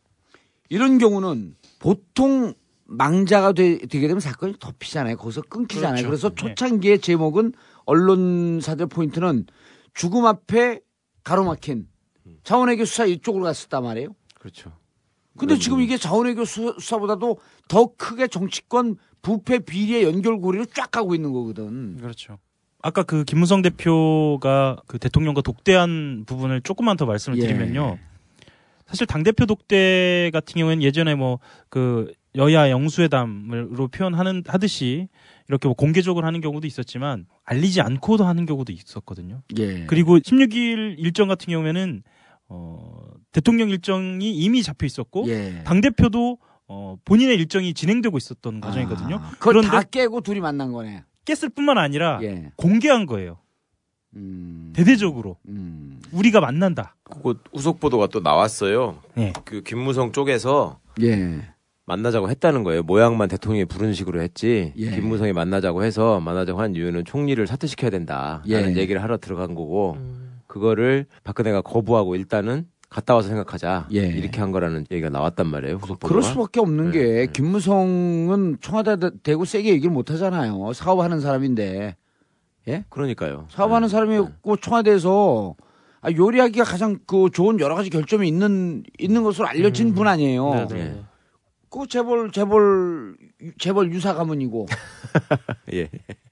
이런 경우는 보통 망자가 되, 게 되면 사건이 덮이잖아요. 거기서 끊기잖아요. 그래서 그렇죠. 예. 초창기의 제목은 언론사들 포인트는 죽음 앞에 가로막힌 자원외교 수사 이쪽으로 갔었단 말이에요. 그렇죠. 근데 지금 이게 자원외교 수- 수사보다도 더 크게 정치권 부패 비리의 연결고리를 쫙 가고 있는 거거든. 그렇죠. 아까 그 김무성 대표가 그 대통령과 독대한 부분을 조금만 더 말씀을 예. 드리면요. 사실 당 대표 독대 같은 경우에는 예전에 뭐 그 여야 영수회담으로 표현하는 하듯이 이렇게 뭐 공개적으로 하는 경우도 있었지만 알리지 않고도 하는 경우도 있었거든요. 예. 그리고 16일 일정 같은 경우에는 어 대통령 일정이 이미 잡혀 있었고 예. 당 대표도 어 본인의 일정이 진행되고 있었던 과정이거든요. 아, 그걸 그런데 다 깨고 둘이 만난 거네. 깼을 뿐만 아니라 예. 공개한 거예요. 음. 대대적으로 음. 우리가 만난다. 그거 후속 보도가 또 나왔어요. 예. 그 김무성 쪽에서 예. 만나자고 했다는 거예요. 모양만 대통령이 부르는 식으로 했지. 예. 김무성이 만나자고 해서 만나자고 한 이유는 총리를 사퇴시켜야 된다라는 예. 얘기를 하러 들어간 거고 음. 그거를 박근혜가 거부하고 일단은 갔다 와서 생각하자 예. 이렇게 한 거라는 얘기가 나왔단 말이에요. 후속 보도가. 그럴 수밖에 없는 네, 게 네. 김무성은 청와대 대고 세게 얘기를 못 하잖아요. 사업하는 사람인데. 예? 그러니까요. 사업하는 네. 사람이었고 청와대에서 아, 요리하기가 가장 그 좋은 여러 가지 결점이 있는 있는 것으로 알려진 분 아니에요. 네네. 그 재벌 재벌 재벌 유사 가문이고 예.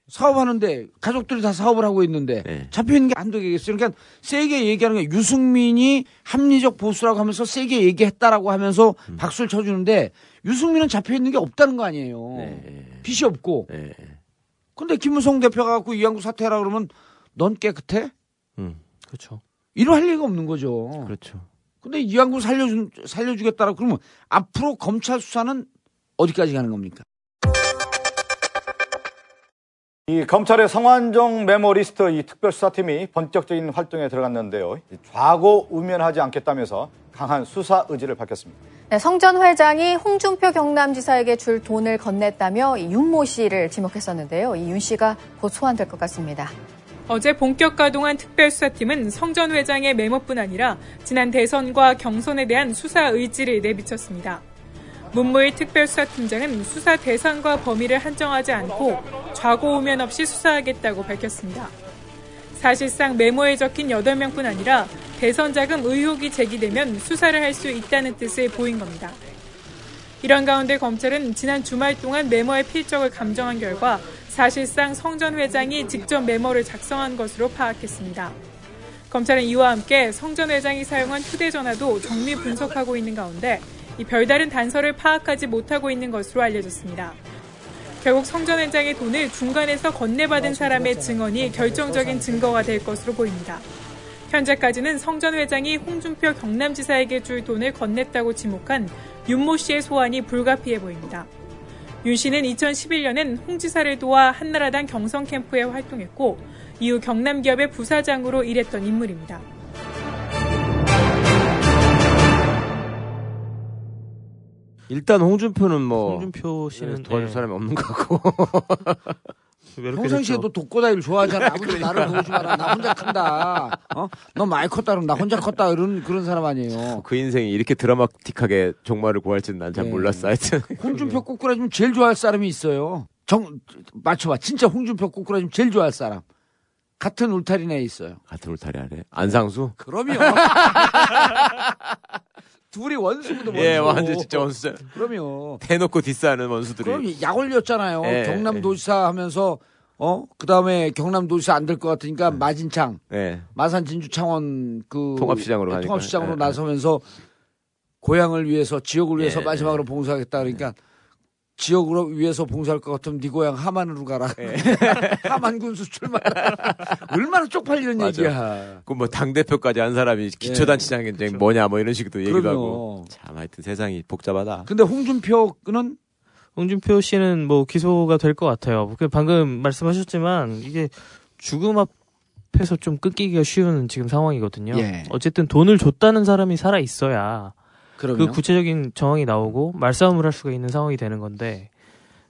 사업하는데 가족들이 다 사업을 하고 있는데 네. 잡혀 있는 게 한두 개겠어요. 그러니까 세게 얘기하는 게 유승민이 합리적 보수라고 하면서 세게 얘기했다라고 하면서 음. 박수를 쳐주는데 유승민은 잡혀 있는 게 없다는 거 아니에요. 네. 빚이 없고. 네. 근데 김무성 대표가 갖고 이양구 사퇴하라 그러면 넌 깨끗해? 음. 그렇죠. 이러 할 리가 없는 거죠. 그렇죠. 근데 이양구 살려주, 살려주겠다라고 그러면 앞으로 검찰 수사는 어디까지 가는 겁니까? 이 검찰의 성완종 메모리스트 이 특별수사팀이 본격적인 활동에 들어갔는데요. 좌고 우면하지 않겠다면서 강한 수사 의지를 밝혔습니다. 네, 성전 회장이 홍준표 경남지사에게 줄 돈을 건넸다며 이 윤모 씨를 지목했었는데요. 이 윤 씨가 곧 소환될 것 같습니다. 어제 본격 가동한 특별수사팀은 성전 회장의 메모뿐 아니라 지난 대선과 경선에 대한 수사 의지를 내비쳤습니다. 문무일 특별수사팀장은 수사 대상과 범위를 한정하지 않고 좌고 우면 없이 수사하겠다고 밝혔습니다. 사실상 메모에 적힌 8명뿐 아니라 대선 자금 의혹이 제기되면 수사를 할 수 있다는 뜻을 보인 겁니다. 이런 가운데 검찰은 지난 주말 동안 메모의 필적을 감정한 결과 사실상 성 전 회장이 직접 메모를 작성한 것으로 파악했습니다. 검찰은 이와 함께 성 전 회장이 사용한 휴대전화도 정밀 분석하고 있는 가운데 이 별다른 단서를 파악하지 못하고 있는 것으로 알려졌습니다. 결국 성전 회장의 돈을 중간에서 건네받은 사람의 증언이 결정적인 증거가 될 것으로 보입니다. 현재까지는 성전 회장이 홍준표 경남지사에게 줄 돈을 건넸다고 지목한 윤모 씨의 소환이 불가피해 보입니다. 윤 씨는 2011년엔 홍 지사를 도와 한나라당 경선 캠프에 활동했고 이후 경남 기업의 부사장으로 일했던 인물입니다. 일단 홍준표는 뭐 홍준표 씨는 도와줄 네. 사람이 없는 것 같고 평상시에도 독고다이를 좋아하잖아. 아버지 나를 보지 마라. 나 혼자 큰다. 어? 너 많이 컸다 그럼 나 혼자 컸다 이런 그런 사람 아니에요. 그 인생이 이렇게 드라마틱하게 종말을 구할지는 난잘 네. 몰랐어 하여튼 홍준표 꼬꾸라지면 제일 좋아할 사람이 있어요. 정 맞춰봐. 진짜 홍준표 꼬꾸라지면 제일 좋아할 사람. 같은 울타리 내에 있어요. 같은 울타리 아래 안상수 그럼요. 둘이 원수도 원수. 예 완전 진짜 원수죠 그럼요. 대놓고 디스하는 원수들이 그럼 약 올렸잖아요. 예, 경남도지사 하면서 어 그다음에 경남도지사 안 될 것 같으니까 마진창 예. 마산 진주 창원 그 통합시장으로 가니까. 통합시장으로 예, 예. 나서면서 고향을 위해서 지역을 위해서 예, 마지막으로 봉사하겠다 그러니까 지역으로 위해서 봉사할 것 같으면 네 고향 하만으로 가라. 하만 군 수 출마. 얼마나 쪽팔리는 맞아. 얘기야. 그 뭐 당 대표까지 한 사람이 기초단체장 경쟁 뭐냐 뭐 이런 식으로 얘기도 하고 참 하여튼 세상이 복잡하다 근데 홍준표는 홍준표 씨는 뭐 기소가 될 것 같아요. 그 방금 말씀하셨지만 이게 죽음 앞에서 좀 끊기기가 쉬운 지금 상황이거든요. 예. 어쨌든 돈을 줬다는 사람이 살아 있어야 그럼요. 그 구체적인 정황이 나오고 말싸움을 할 수가 있는 상황이 되는 건데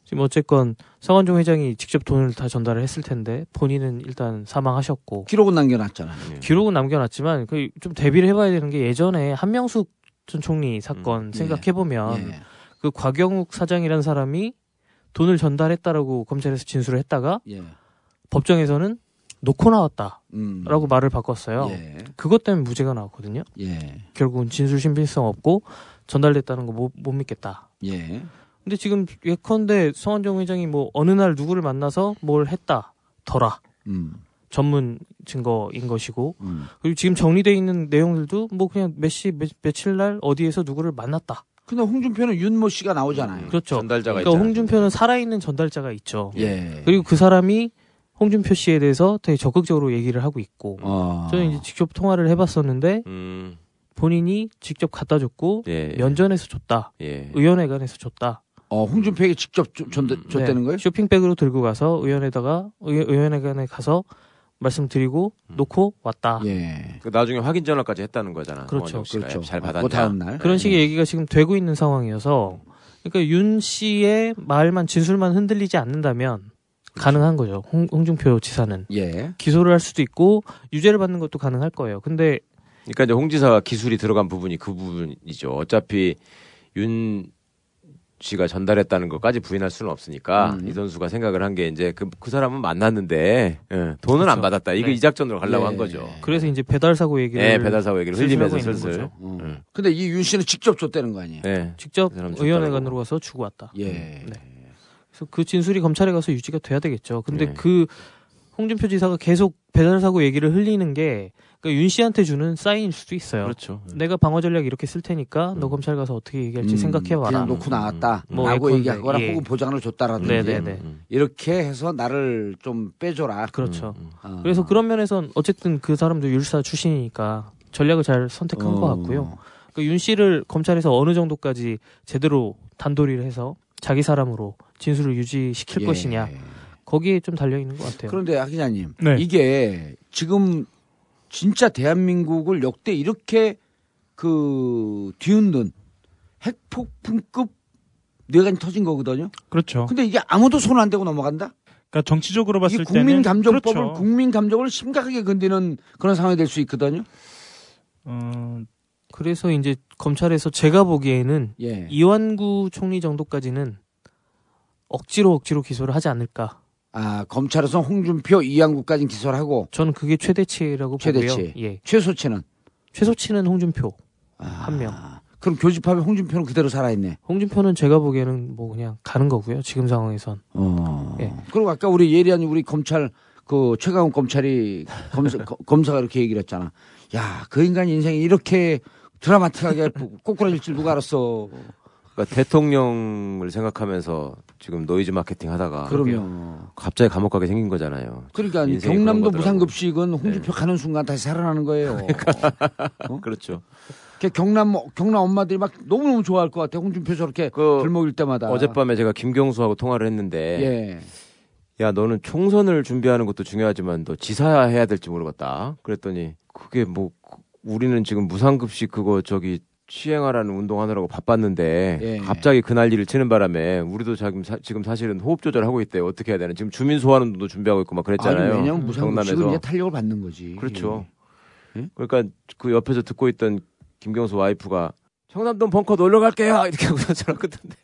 지금 어쨌건 성완종 회장이 직접 돈을 다 전달을 했을 텐데 본인은 일단 사망하셨고 기록은 남겨놨잖아요. 기록은 남겨놨지만 그 좀 대비를 해봐야 되는 게 예전에 한명숙 전 총리 사건 예. 생각해 보면 예. 그 곽영욱 사장이라는 사람이 돈을 전달했다라고 검찰에서 진술을 했다가 예. 법정에서는 놓고 나왔다라고 음. 말을 바꿨어요. 예. 그것 때문에 무죄가 나왔거든요. 예. 결국은 진술 신빙성 없고 전달됐다는 거 못 못 믿겠다. 예. 근데 지금 예컨대 성원정 회장이 뭐 어느 날 누구를 만나서 뭘 했다 더라 음. 전문 증거인 것이고 음. 그리고 지금 정리돼 있는 내용들도 뭐 그냥 몇시 며칠 날 어디에서 누구를 만났다. 근데 홍준표는 윤모 씨가 나오잖아요. 그렇죠. 전달자가 그러니까 있잖아요. 홍준표는 살아있는 전달자가 있죠. 예. 그리고 그 사람이 홍준표 씨에 대해서 되게 적극적으로 얘기를 하고 있고 어. 저는 이제 직접 통화를 해봤었는데 음, 본인이 직접 갖다 줬고 예, 예. 면전에서 줬다. 예. 의원회관에서 줬다. 어, 홍준표에게 직접 줬- 줬- 줬다는 네, 거예요? 쇼핑백으로 들고 가서 의원에다가 의, 의원회관에 가서 말씀드리고 놓고 왔다. 예. 그 나중에 확인 전화까지 했다는 거잖아. 그렇죠. 그렇죠. 잘그 받았냐. 다음 날. 그런 식의 얘기가 지금 되고 있는 상황이어서 그러니까 윤 씨의 말만 진술만 흔들리지 않는다면 가능한 거죠. 홍, 홍준표 지사는 예. 기소를 할 수도 있고 유죄를 받는 것도 가능할 거예요. 근데 그러니까 이제 홍 지사가 기술이 들어간 부분이 그 부분이죠. 어차피 윤 씨가 전달했다는 것까지 부인할 수는 없으니까 음. 이 선수가 생각을 한 게 이제 그, 그 사람은 만났는데 예, 돈은 안 그렇죠. 받았다. 이거 네. 이 작전으로 가려고 예. 한 거죠. 그래서 이제 배달 사고 얘기를 네, 배달 사고 얘기를 흘리면서 슬슬. 어. 음. 근데 이 윤 씨는 직접 줬다는 거 아니에요? 네. 직접 그. 의원회관으로 가서 주고 왔다. 예. 네. 그래서 그 진술이 검찰에 가서 유지가 돼야 되겠죠. 근데 네. 그 홍준표 지사가 계속 배달 사고 얘기를 흘리는 게 그러니까 윤 씨한테 주는 사인일 수도 있어요. 그렇죠. 내가 방어 전략 이렇게 쓸 테니까 너 검찰 가서 어떻게 얘기할지 음, 생각해봐라. 그냥 놓고 나왔다. 뭐 라고 예컨대, 얘기하거나 예. 혹은 보장을 줬다라든지. 네네네. 이렇게 해서 나를 좀 빼줘라. 그렇죠. 어. 그래서 그런 면에선 어쨌든 그 사람도 율사 출신이니까 전략을 잘 선택한 어. 것 같고요. 그윤 씨를 검찰에서 어느 정도까지 제대로 단도리를 해서 자기 사람으로 진술을 유지시킬 예. 것이냐 거기에 좀 달려 있는 것 같아요. 그런데 하 기자님, 네. 이게 지금 진짜 대한민국을 역대 이렇게 그 뒤흔든 핵폭풍급 뇌관이 터진 거거든요. 그렇죠. 근데 이게 아무도 손 안 대고 넘어간다? 그러니까 정치적으로 봤을 이 국민 때는 감정법을 그렇죠. 국민 감정을 심각하게 건드는 그런 상황이 될 수 있거든요. 어, 그래서 이제 검찰에서 제가 보기에는 예. 이완구 총리 정도까지는 억지로 억지로 기소를 하지 않을까. 아 검찰에서 홍준표, 이양구까지 기소를 하고 저는 그게 최대치라고 최대치. 보고요. 예. 최소치는 최소치는 홍준표 아. 한 명. 그럼 교집합에 홍준표는 그대로 살아있네. 홍준표는 제가 보기에는 뭐 그냥 가는 거고요. 지금 상황에선. 어. 예. 그리고 아까 우리 예리한 우리 검찰 그 최강욱 검찰이 검사, 거- 검사가 이렇게 얘기를 했잖아. 야, 그 인간 인생이 이렇게 드라마틱하게 꼬꾸라질 줄 누가 알았어. 그러니까 대통령을 생각하면서 지금 노이즈 마케팅 하다가 그럼요. 갑자기 감옥 가게 생긴 거잖아요. 그러니까 경남도. 네. 무상급식은 홍준표 가는 순간 다시 살아나는 거예요. 어? 그렇죠. 그 경남 경남 엄마들이 막 너무 너무 좋아할 것 같아. 홍준표 저렇게 덜 먹일 때마다. 그 어젯밤에 제가 김경수하고 통화를 했는데 예. 야 너는 총선을 준비하는 것도 중요하지만 너 지사 해야 될지 모르겠다. 그랬더니 그게 뭐 우리는 지금 무상급식 그거 저기 시행하라는 운동하느라고 바빴는데 예. 갑자기 그 난리를 치는 바람에 우리도 지금, 사, 지금 사실은 호흡 조절하고 있대요. 어떻게 해야 되나 지금 주민 소환 운동도 준비하고 있고 막 그랬잖아요. 아니, 왜냐면 무상급식은. 이제 탄력을 받는 거지. 그렇죠. 예? 그러니까 그 옆에서 듣고 있던 김경수 와이프가 청남동 벙커 놀러 갈게요 이렇게 하고 전화했던데.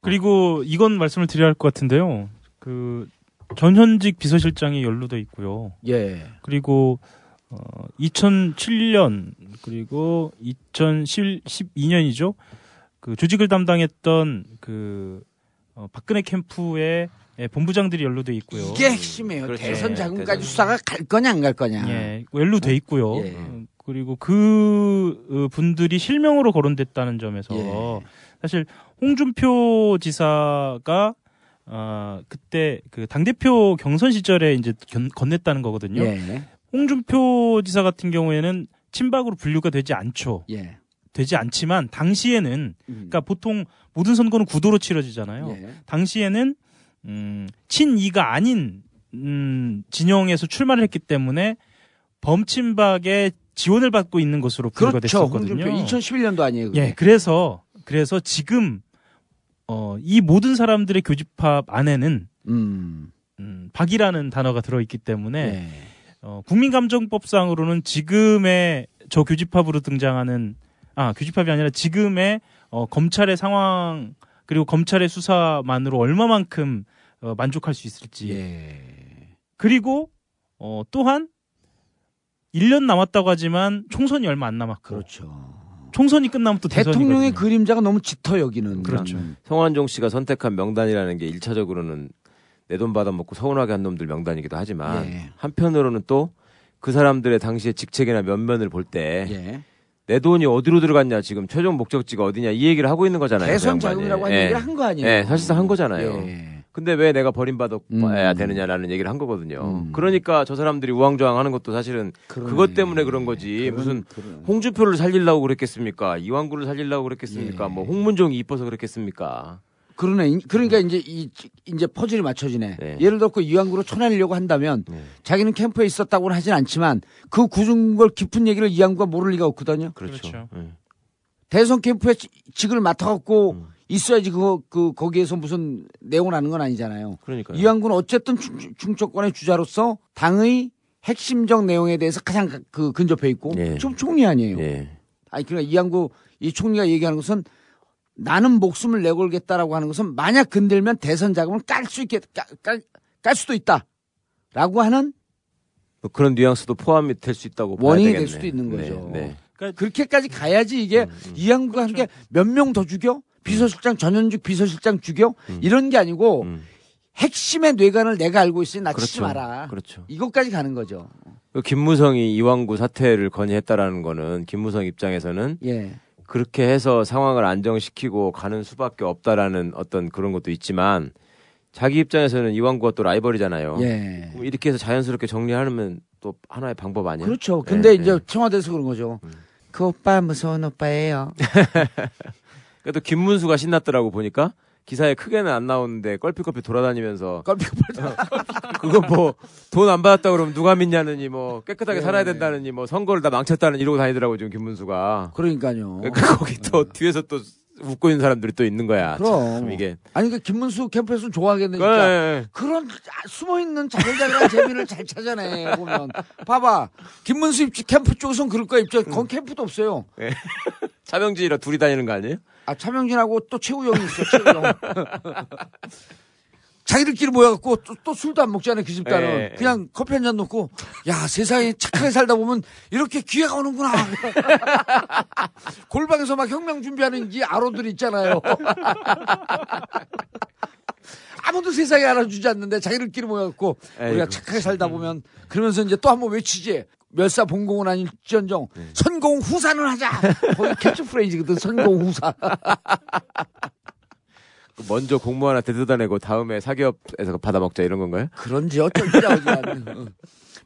그리고 이건 말씀을 드려야 할 것 같은데요. 그 전현직 비서실장이 연루돼 있고요. 예. 그리고 어 2007년 그리고 2012년이죠. 그 조직을 담당했던 그 어, 박근혜 캠프의 예, 본부장들이 연루돼 있고요. 이게 핵심이에요. 그렇죠. 대선 예, 자금까지 대선. 수사가 갈 거냐 안 갈 거냐. 예, 연루돼 있고요. 예. 음, 그리고 그 어, 분들이 실명으로 거론됐다는 점에서 예. 사실 홍준표 지사가 어, 그때 그 당대표 경선 시절에 이제 견- 건넸다는 거거든요. 예. 홍준표 지사 같은 경우에는 친박으로 분류가 되지 않죠. 예. 되지 않지만 당시에는 음. 그러니까 보통 모든 선거는 구도로 치러지잖아요. 예. 당시에는 음, 친이가 아닌 음, 진영에서 출마를 했기 때문에 범친박의 지원을 받고 있는 것으로 분류가 그렇죠. 됐었거든요. 홍준표 2011년도 아니에요. 그게. 예, 그래서 그래서 지금 어, 이 모든 사람들의 교집합 안에는 음. 음, 박이라는 단어가 들어있기 때문에 네. 어, 국민감정법상으로는 지금의 저 교집합으로 등장하는 아 교집합이 아니라 지금의 어, 검찰의 상황 그리고 검찰의 수사만으로 얼마만큼 어, 만족할 수 있을지 예. 그리고 어, 또한 1년 남았다고 하지만 총선이 얼마 안 남았고 그렇죠. 총선이 끝나면 또 대통령의 대선이거든요. 그림자가 너무 짙어 여기는. 그렇죠. 성완종 씨가 선택한 명단이라는 게 1차적으로는 내 돈 받아먹고 서운하게 한 놈들 명단이기도 하지만 예. 한편으로는 또 그 사람들의 당시의 직책이나 면면을 볼때내 예. 돈이 어디로 들어갔냐 지금 최종 목적지가 어디냐 이 얘기를 하고 있는 거잖아요. 대선 그. 자금이라고 하는 예. 얘기를 한 거 아니에요? 예, 사실상 한 거잖아요. 예. 근데 왜 내가 버림받아야 음. 되느냐라는 얘기를 한 거거든요. 그러니까 저 사람들이 우왕좌왕 하는 것도 사실은 그러네. 그것 때문에 그런 거지. 무슨 홍준표를 살리려고 그랬겠습니까? 이왕구를 살리려고 그랬겠습니까? 뭐 홍문종이 이뻐서 그랬겠습니까? 그러네. 그러니까 이제 이 이제 퍼즐이 맞춰지네. 예를 들어 그 이왕구로 쳐내려고 한다면 자기는 캠프에 있었다고는 하진 않지만 그 굳은 걸 깊은 얘기를 이왕구가 모를 리가 없거든요. 그렇죠. 예. 대선 캠프에 지- 직을 맡아갖고 음. 있어야지 그거 그 거기에서 무슨 내용을 아는 건 아니잖아요. 그러니까요. 이왕구는 어쨌든 충, 충청권의 주자로서 당의 핵심적 내용에 대해서 가장 가- 그 근접해 있고 예. 좀 총리 아니에요. 아니 그러니까 이왕구 이 총리가 얘기하는 것은 나는 목숨을 내걸겠다라고 하는 것은 만약 건들면 대선 자금을 깔 수 있게 깔, 깔, 깔 수도 있다라고 하는 뭐 그런 뉘앙스도 포함이 될 수 있다고 원인이 되겠네. 될 수도 있는 네, 거죠. 네. 그렇게까지 가야지 이게 음, 이양구가 한게몇명 더 죽여 비서실장 전현직 비서실장 죽여 음. 이런 게 아니고 핵심의 뇌관을 내가 알고 있으니 나 치지 그렇죠. 마라. 그렇죠. 이것까지 가는 거죠. 그 김무성이 이왕구 사퇴를 건의했다라는 거는 김무성 입장에서는 예. 그렇게 해서 상황을 안정시키고 가는 수밖에 없다라는 어떤 그런 것도 있지만 자기 입장에서는 이왕구가 또 라이벌이잖아요. 예. 이렇게 해서 자연스럽게 정리하면 또 하나의 방법 아니에요? 그렇죠. 근데 예, 이제 예. 청와대에서 그런 거죠. 그 오빠 무서운 오빠예요. 그래도 김문수가 신났더라고 보니까 기사에 크게는 안 나오는데 껄피껄피 돌아다니면서 그거 뭐 돈 안 받았다 그러면 누가 믿냐느니 뭐 깨끗하게 네. 살아야 된다느니 뭐 선거를 다 망쳤다는 이러고 다니더라고 지금 김문수가. 그러니까요. 그러니까 거기 또 뒤에서 또 웃고 있는 사람들이 또 있는 거야. 그럼. 참 이게 아니 그 김문수 캠프에서는 좋아하겠네 네, 진짜. 네. 그런 숨어 있는 자글자글한 재미를 잘 찾아내 보면. 봐봐 김문수 입지 캠프 쪽에선 그럴 거야 입장. 건 캠프도 없어요. 네. 차명진이랑 둘이 다니는 거 아니에요? 아 차명진하고 또 최우영이 있어. 최우영. 자기들끼리 모여갖고 또, 또 술도 안 먹잖아요 그 집단은. 예, 예. 그냥 커피 한 잔 놓고 야 세상에 착하게 살다 보면 이렇게 기회가 오는구나. 골방에서 막 혁명 준비하는 이 아로들 있잖아요. 아무도 세상에 알아주지 않는데 자기들끼리 모여갖고 우리가 에이구. 착하게 살다 보면 그러면서 이제 또 한번 외치지. 멸사 본공은 아닐지언정. 네. 선공 후사는 하자. 거기 캐치프레이즈거든 선공 후사 먼저 공무원한테 뜯어내고 다음에 사기업에서 받아 먹자 이런 건가요? 그런지 어쩔지 아버지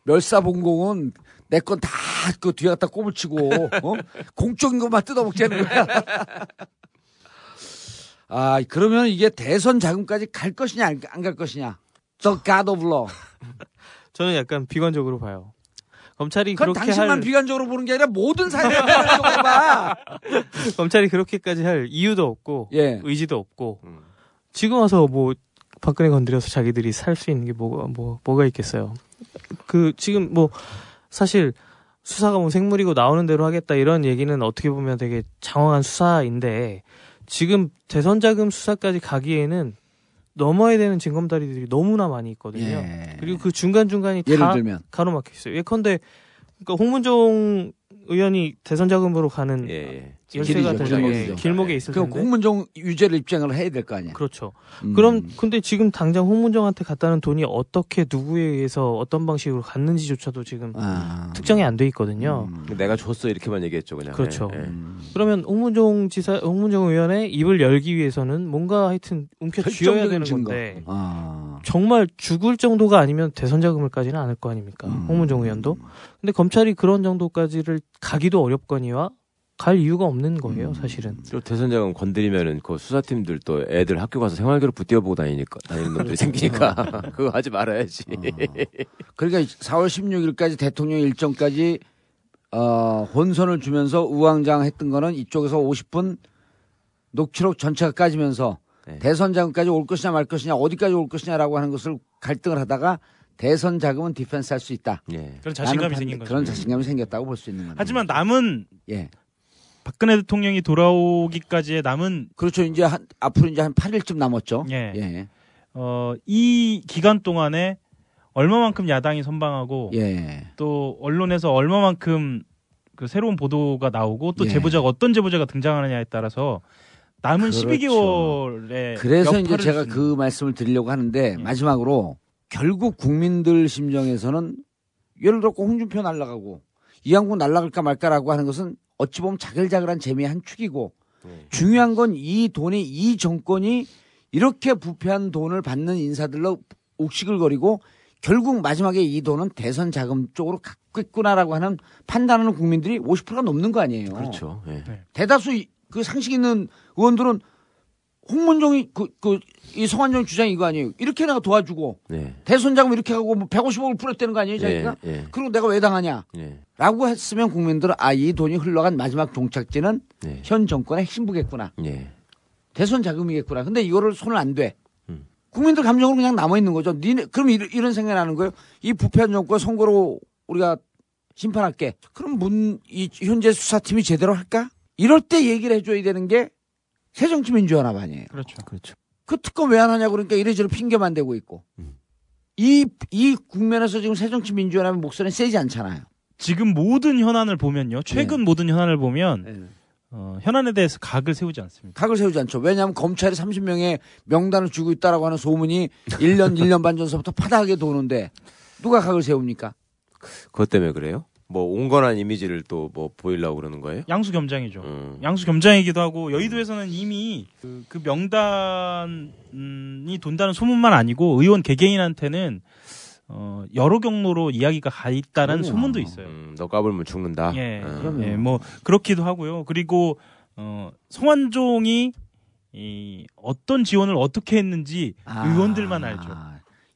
멸사 본공은 내 건 다 그 뒤에 갖다 꼬불치고 어? 공적인 것만 뜯어먹자는 거야. 아 그러면 이게 대선 자금까지 갈 것이냐 안 갈 것이냐. The God of Law. 저는 약간 비관적으로 봐요. 검찰이 그렇게 당신만 할 비관적으로 보는 게 아니라 모든 사회를 비관적으로 봐. 검찰이 그렇게까지 할 이유도 없고 예. 의지도 없고 지금 와서 뭐 박근혜 건드려서 자기들이 살 수 있는 게 뭐가 뭐 뭐가 있겠어요. 그 지금 뭐 사실 수사가 뭐 생물이고 나오는 대로 하겠다 이런 얘기는 어떻게 보면 되게 장황한 수사인데 지금 대선 자금 수사까지 가기에는 넘어야 되는 징검다리들이 너무나 많이 있거든요. 예. 그리고 그 중간 중간이 다 들면? 가로막혀 있어요. 예컨대 그러니까 홍문종 의원이 대선 자금으로 가는 열쇠 같은 길이죠, 게 길목이죠. 길목에 있을 그럼 텐데. 홍문종 유죄를 입증을 해야 될 거 아니야. 그렇죠. 음. 그럼 근데 지금 당장 홍문정한테 갔다는 돈이 어떻게 누구에 의해서 어떤 방식으로 갔는지조차도 지금 아. 특정이 안 돼 있거든요. 내가 줬어 이렇게만 얘기했죠 그냥. 그렇죠. 예, 예. 그러면 홍문종 지사, 홍문정 의원의 입을 열기 위해서는 뭔가 하여튼 움켜 쥐어야 결정적인 되는 증거. 건데 아. 정말 죽을 정도가 아니면 대선 자금을까지는 않을 거 아닙니까? 음. 홍문정 의원도. 근데 검찰이 그런 정도까지를 가기도 어렵거니와 갈 이유가 없는 거예요, 음. 사실은. 또 대선 자금 건드리면은 그 수사팀들 또 애들 학교 가서 생활교육 붙여보고 다니니까 다니는 놈들이 생기니까 그거 하지 말아야지. 그러니까 4월 16일까지 대통령 일정까지 어, 혼선을 주면서 우왕좌왕 했던 거는 이쪽에서 50분 녹취록 전체가 까지면서 네. 대선 자금까지 올 것이냐 말 것이냐 어디까지 올 것이냐라고 하는 것을 갈등을 하다가 대선 자금은 디펜스 할 수 있다. 예. 그런 자신감이 생긴 거죠. 그런 자신감이 생겼다고 볼 수 있는 거죠. 하지만 남은 예. 박근혜 대통령이 돌아오기까지의 남은 그렇죠. 이제 한, 앞으로 이제 한 8일쯤 남았죠. 예. 예. 어, 이 기간 동안에 얼마만큼 야당이 선방하고 예. 또 언론에서 얼마만큼 그 새로운 보도가 나오고 또 예. 제보자가 어떤 제보자가 등장하느냐에 따라서 남은 그렇죠. 12개월에 그래서 이제 제가 그 말씀을 드리려고 예. 하는데 마지막으로 결국 국민들 심정에서는 예를 들어 홍준표 날라가고 이양구 날라갈까 말까라고 하는 것은 어찌 보면 자글자글한 재미의 한 축이고 중요한 건 이 돈이 이 정권이 이렇게 부패한 돈을 받는 인사들로 옥식을 거리고 결국 마지막에 이 돈은 대선 자금 쪽으로 갔겠구나라고 하는 판단하는 국민들이 50%가 넘는 거 아니에요. 그렇죠. 예. 대다수 이- 그 상식 있는 의원들은 홍문정이 그 그 이 성한정 주장이 이거 아니에요. 이렇게 내가 도와주고 네. 대선 자금 이렇게 하고 뭐 150억을 풀었다는 거 아니에요, 자기가? 예, 예. 그리고 내가 왜 당하냐? 예. 라고 했으면 국민들은 아, 이 돈이 흘러간 마지막 종착지는 네. 현 정권의 핵심부겠구나. 예. 대선 자금이겠구나. 근데 이거를 손을 안 돼. 음. 국민들 감정으로 그냥 남아 있는 거죠. 니네 그럼 이런, 이런 생각이 나는 거예요. 이 부패한 정권 선거로 우리가 심판할게. 그럼 문 이 현재 수사팀이 제대로 할까? 이럴 때 얘기를 해줘야 되는 게 새정치민주연합 아니에요. 그렇죠. 그렇죠. 그 특검 왜 안 하냐고 그러니까 이래저래 핑계만 대고 있고. 음. 이, 이 국면에서 지금 새정치민주연합의 목소리는 세지 않잖아요. 지금 모든 현안을 보면요. 최근 네. 모든 현안을 보면 어, 현안에 대해서 각을 세우지 않습니다. 각을 세우지 않죠. 왜냐하면 검찰이 30명의 명단을 주고 있다라고 하는 소문이 1년, 1년 반 전서부터 파다하게 도는데 누가 각을 세웁니까? 그것 때문에 그래요? 뭐 온건한 이미지를 또 뭐 보이려고 그러는 거예요? 양수 겸장이죠. 음. 양수 겸장이기도 하고 여의도에서는 이미 그, 그 명단이 돈다는 소문만 아니고 의원 개개인한테는 어, 여러 경로로 이야기가 가 있다는 그럼요. 소문도 있어요. 음, 너 까불면 죽는다. 예, 음. 예, 뭐 그렇기도 하고요. 그리고 어, 성완종이 이 어떤 지원을 어떻게 했는지 아. 의원들만 알죠.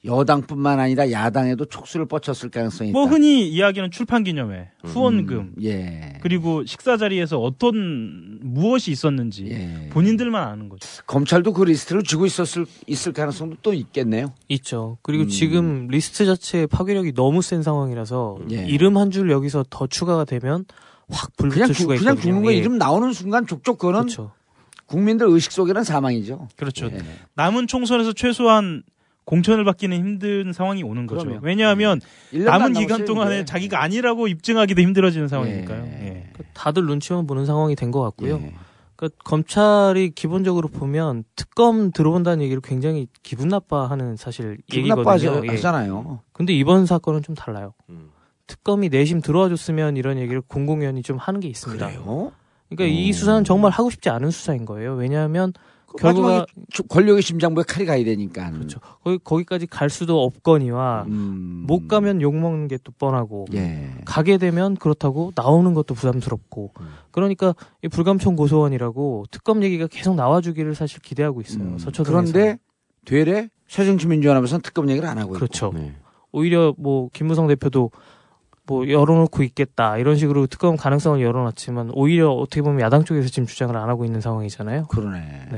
여당뿐만 아니라 야당에도 촉수를 뻗쳤을 가능성이 뭐 있다. 흔히 이야기하는 출판 기념회, 후원금, 음, 예. 그리고 식사 자리에서 어떤 무엇이 있었는지 예. 본인들만 아는 거죠. 검찰도 그 리스트를 쥐고 있었을 있을 가능성도 또 있겠네요. 있죠. 그리고 음. 지금 리스트 자체의 파괴력이 너무 센 상황이라서 예. 이름 한 줄 여기서 더 추가가 되면 확 불 그냥 붙을 수가 그냥 있거든요. 죽는 거 예. 이름 나오는 순간 족족 그거는 그렇죠. 국민들 의식 속에는 사망이죠. 그렇죠. 예. 남은 총선에서 최소한 공천을 받기는 힘든 상황이 오는 거죠. 그럼요. 왜냐하면 안 남은 기간 동안에. 자기가 아니라고 입증하기도 힘들어지는 상황이니까요. 예. 다들 눈치만 보는 상황이 된 것 같고요. 예. 그러니까 검찰이 기본적으로 보면 특검 들어온다는 얘기를 굉장히 기분 나빠하는 사실 기분 얘기거든요. 나빠하잖아요. 예. 근데 이번 사건은 좀 달라요. 음. 특검이 내심 들어와줬으면 이런 얘기를 공공연히 좀 하는 게 있습니다. 그래요? 그러니까 이 수사는 정말 하고 싶지 않은 수사인 거예요. 왜냐하면 마지막에 조- 권력의 심장부에 칼이 가야 되니까. 그렇죠. 거기 거기까지 갈 수도 없거니와 음. 못 가면 욕 먹는 게 또 뻔하고 예. 가게 되면 그렇다고 나오는 것도 부담스럽고 음. 그러니까 이 불감청 고소원이라고 특검 얘기가 계속 나와주기를 사실 기대하고 있어요. 서초동에서. 음. 그런데 되레 새정치민주연합에서는 특검 얘기를 안 하고. 그렇죠. 네. 오히려 뭐 김무성 대표도 뭐 열어놓고 있겠다 이런 식으로 특검 가능성을 열어놨지만 오히려 어떻게 보면 야당 쪽에서 지금 주장을 안 하고 있는 상황이잖아요. 그러네.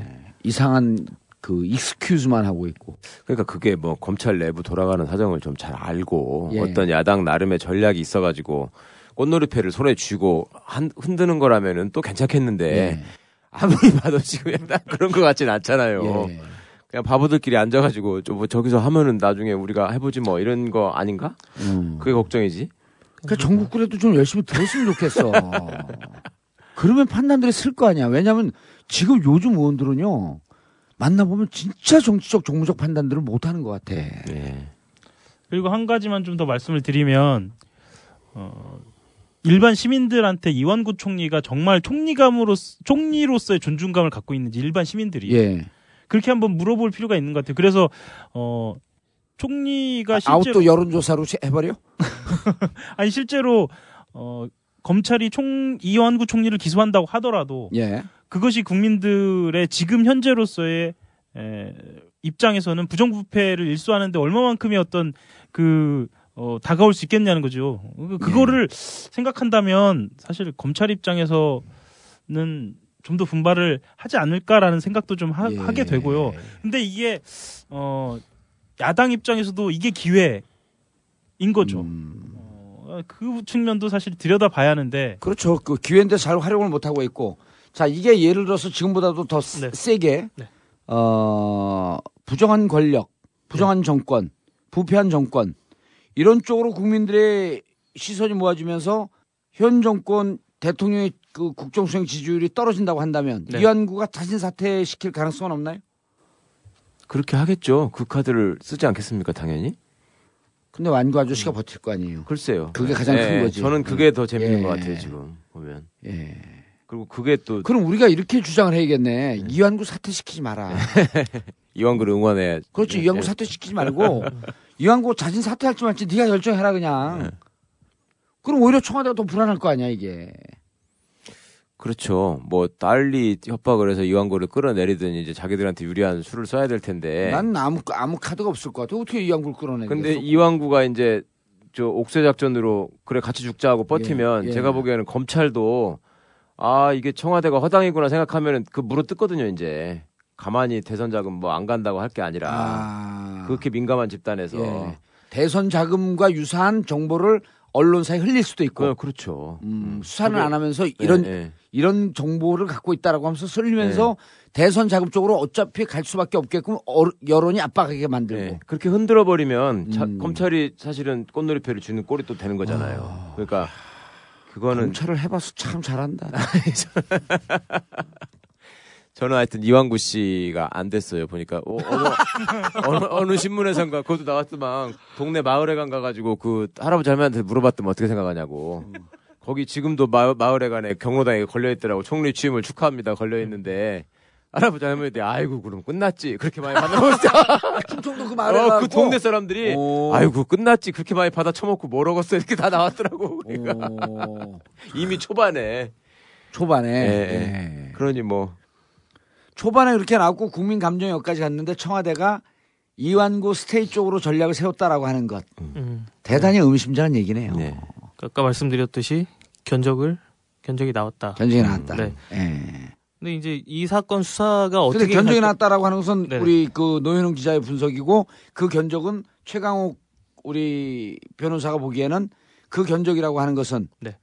이상한 그 익스큐즈만 하고 있고. 그러니까 그게 뭐 검찰 내부 돌아가는 사정을 좀 잘 알고 예. 어떤 야당 나름의 전략이 있어가지고 꽃놀이패를 손에 쥐고 한, 흔드는 거라면은 또 괜찮겠는데 예. 아무리 봐도 지금 약간 그런 것 같진 않잖아요. 예. 그냥 바보들끼리 앉아가지고 저, 뭐 저기서 하면은 나중에 우리가 해보지 뭐 이런 거 아닌가? 음. 그게 걱정이지. 그러니까 전국구라도 좀 열심히 들었으면 좋겠어. 그러면 판단들이 쓸 거 아니야. 왜냐하면 지금 요즘 의원들은요 만나보면 진짜 정치적 정무적 판단들을 못 하는 것 같아. 예. 그리고 한 가지만 좀 더 말씀을 드리면 어, 일반 시민들한테 이완구 총리가 정말 총리감으로 총리로서의 존중감을 갖고 있는지 일반 시민들이 예. 그렇게 한번 물어볼 필요가 있는 것 같아요. 그래서 어 총리가 실제로 아웃도 여론조사로 해버려? 아니 실제로 어 검찰이 총 이완구 총리를 기소한다고 하더라도 예. 그것이 국민들의 지금 현재로서의 에, 입장에서는 부정부패를 일수하는데 얼마만큼의 어떤 그 어, 다가올 수 있겠냐는 거죠. 그- 그거를 생각한다면 사실 검찰 입장에서는 좀 더 분발을 하지 않을까라는 생각도 좀 하, 예. 게 되고요. 근데 이게 어 야당 입장에서도 이게 기회인 거죠. 어, 그 측면도 사실 들여다봐야 하는데 그렇죠. 그 기회인데 잘 활용을 못 하고 있고. 자 이게 예를 들어서 지금보다도 더 네. 세게 어 부정한 권력, 부정한 정권, 부패한 정권 이런 쪽으로 국민들의 시선이 모아지면서 현 정권 대통령의 그 국정수행 지지율이 떨어진다고 한다면 네. 이완구가 자진 사퇴시킬 가능성은 없나요? 그렇게 하겠죠. 그 카드를 쓰지 않겠습니까, 당연히? 근데 완구 아저씨가 버틸 거 아니에요. 글쎄요. 그게 가장 큰 예, 거지. 저는 그게 더 재밌는 예. 것 같아요, 지금 보면. 예. 그리고 그게 또 그럼 우리가 이렇게 주장을 해야겠네. 이완구 사퇴시키지 마라. 이완구를 응원해. 그렇지. 예. 이완구 사퇴시키지 말고 이완구 자진 사퇴할지 말지 네가 결정해라 그냥. 그럼 오히려 청와대가 더 불안할 거 아니야 이게. 그렇죠. 뭐 딸리 협박을 해서 이완구를 끌어내리든 이제 자기들한테 유리한 수를 써야 될 텐데. 난 아무 아무 카드가 없을 것 같아. 어떻게 이완구를 끌어내겠어? 근데 이완구가 이제 저 옥새 작전으로 그래 같이 죽자 하고 버티면 예, 예. 제가 보기에는 검찰도 아 이게 청와대가 허당이구나 생각하면은 그 물어 뜯거든요 이제 가만히 대선 자금 뭐 안 간다고 할 게 아니라 그렇게 민감한 집단에서 예. 대선 자금과 유사한 정보를 언론사에 흘릴 수도 있고. 그렇죠. 음, 수사는 그게- 안 하면서 이런 예, 예. 이런 정보를 갖고 있다라고 하면서 흘리면서 대선 자금 쪽으로 어차피 갈 수밖에 없게끔 어, 여론이 압박하게 만들고. 예, 그렇게 흔들어 버리면 음. 검찰이 사실은 꽃놀이패를 주는 꼴이 또 되는 거잖아요. 그러니까 그거는 검찰을 해봐서 참 잘한다. 저는 하여튼 이완구 씨가 안 됐어요. 보니까 어, 어느, 어느, 신문에선가 그것도 나왔더만 동네 마을에 간 가가지고 그 할아버지 할머니한테 물어봤더만 어떻게 생각하냐고. 거기 지금도 마, 마을에 간에 경로당에 걸려 있더라고. 총리 취임을 축하합니다. 걸려 있는데 할아버지 할머니들 아이고 그럼 끝났지 그렇게 많이 받아먹었어. 충청도 그 마을에 어, 그? 동네 사람들이 오. 아이고 끝났지 그렇게 많이 받아 처먹고 뭐 먹었어 이렇게 다 나왔더라고. 그러니까 이미 초반에 초반에 예, 예. 예. 그러니 뭐 초반에 그렇게 나왔고 국민 감정 여기까지 갔는데 청와대가 이완구 스테이 쪽으로 전략을 세웠다라고 하는 것 음. 대단히 의미심장한 얘기네요. 아까 말씀드렸듯이 견적을 견적이 나왔다. 견적이 나왔다. 네. 예. 근데 이제 이 사건 수사가 어떻게 근데 견적이 나왔다라고 하는 것은 네. 우리 그 노현웅 기자의 분석이고 그 견적은 최강욱 우리 변호사가 보기에는 그 견적이라고 하는 것은 네.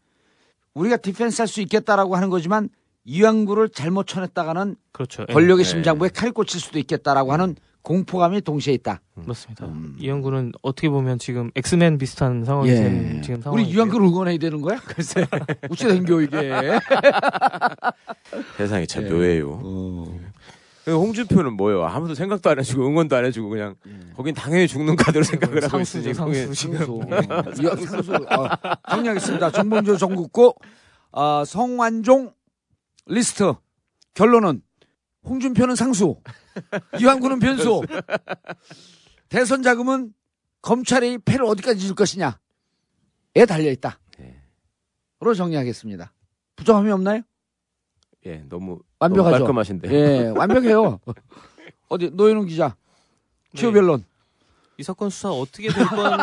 우리가 defense 할 수 있겠다라고 하는 거지만 이완구를 잘못 쳐냈다가는 그렇죠. 예. 권력의 네. 심장부에 칼이 꽂힐 수도 있겠다라고 하는 공포감이 동시에 있다. 맞습니다. 음. 이완구는 어떻게 보면 지금 엑스맨 비슷한 상황이 된 지금 상황. 예. 우리 이왕구를 응원해야 되는 거야? 글쎄. 어찌 된겨 이게. 세상이 참 예. 묘해요. 그 홍준표는 뭐예요? 아무도 생각도 안 해주고 응원도 안 해주고 그냥 거긴 당연히 죽는 카드로 생각을 하고 있으니 상수 거긴- 상수. 이 상수. 아, 정리하겠습니다. 정봉주 정국고 아, 성완종 리스트 결론은 홍준표는 상수, 이완구는 변수. 대선 자금은 검찰이 패를 어디까지 줄 것이냐에 달려 있다. 로 정리하겠습니다. 부정함이 없나요? 예, 너무 완벽하죠. 너무 깔끔하신데. 예, 완벽해요. 어디 노현웅 기자 최후 변론. 이 사건 수사 어떻게 될 건,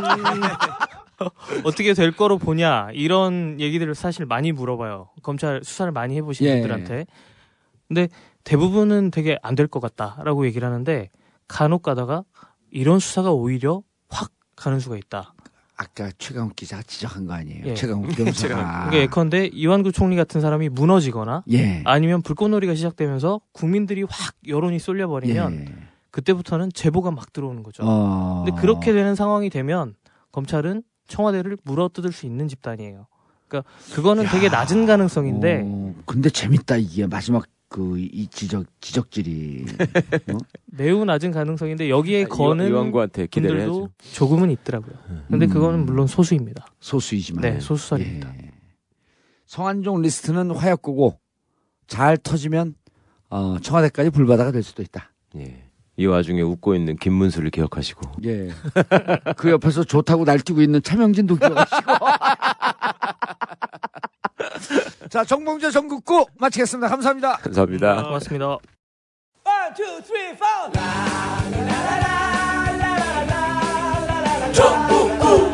어떻게 될 거로 보냐, 이런 얘기들을 사실 많이 물어봐요. 검찰 수사를 많이 해보신 예. 분들한테. 근데 대부분은 되게 안 될 것 같다라고 얘기를 하는데, 간혹 가다가 이런 수사가 오히려 확 가는 수가 있다. 아까 최강욱 기자가 지적한 거 아니에요? 예. 최강욱 변호사가. 그러니까 예컨대 이완구 총리 같은 사람이 무너지거나 예. 아니면 불꽃놀이가 시작되면서 국민들이 확 여론이 쏠려버리면 그때부터는 제보가 막 들어오는 거죠. 예. 어. 근데 그렇게 되는 상황이 되면 검찰은 청와대를 물어뜯을 수 있는 집단이에요. 그러니까 그거는 되게 낮은 가능성인데 어, 근데 재밌다 이게 마지막 그 이 지적 지적질이 어? 매우 낮은 가능성인데 여기에 아, 거는 이- 이완구한테 기대를 해야죠. 조금은 있더라고요. 근데 음. 그거는 물론 소수입니다. 소수이지만 네, 소수설입니다. 성완종 리스트는 화약고고 잘 터지면 어, 청와대까지 불바다가 될 수도 있다. 예. 이 와중에 웃고 있는 김문수를 기억하시고. 예. 그 옆에서 좋다고 날뛰고 있는 차명진도 기억하시고. 자, 정봉주의 전국구 마치겠습니다. 감사합니다. 감사합니다. 고맙습니다. One, two, three, four. La, la, la,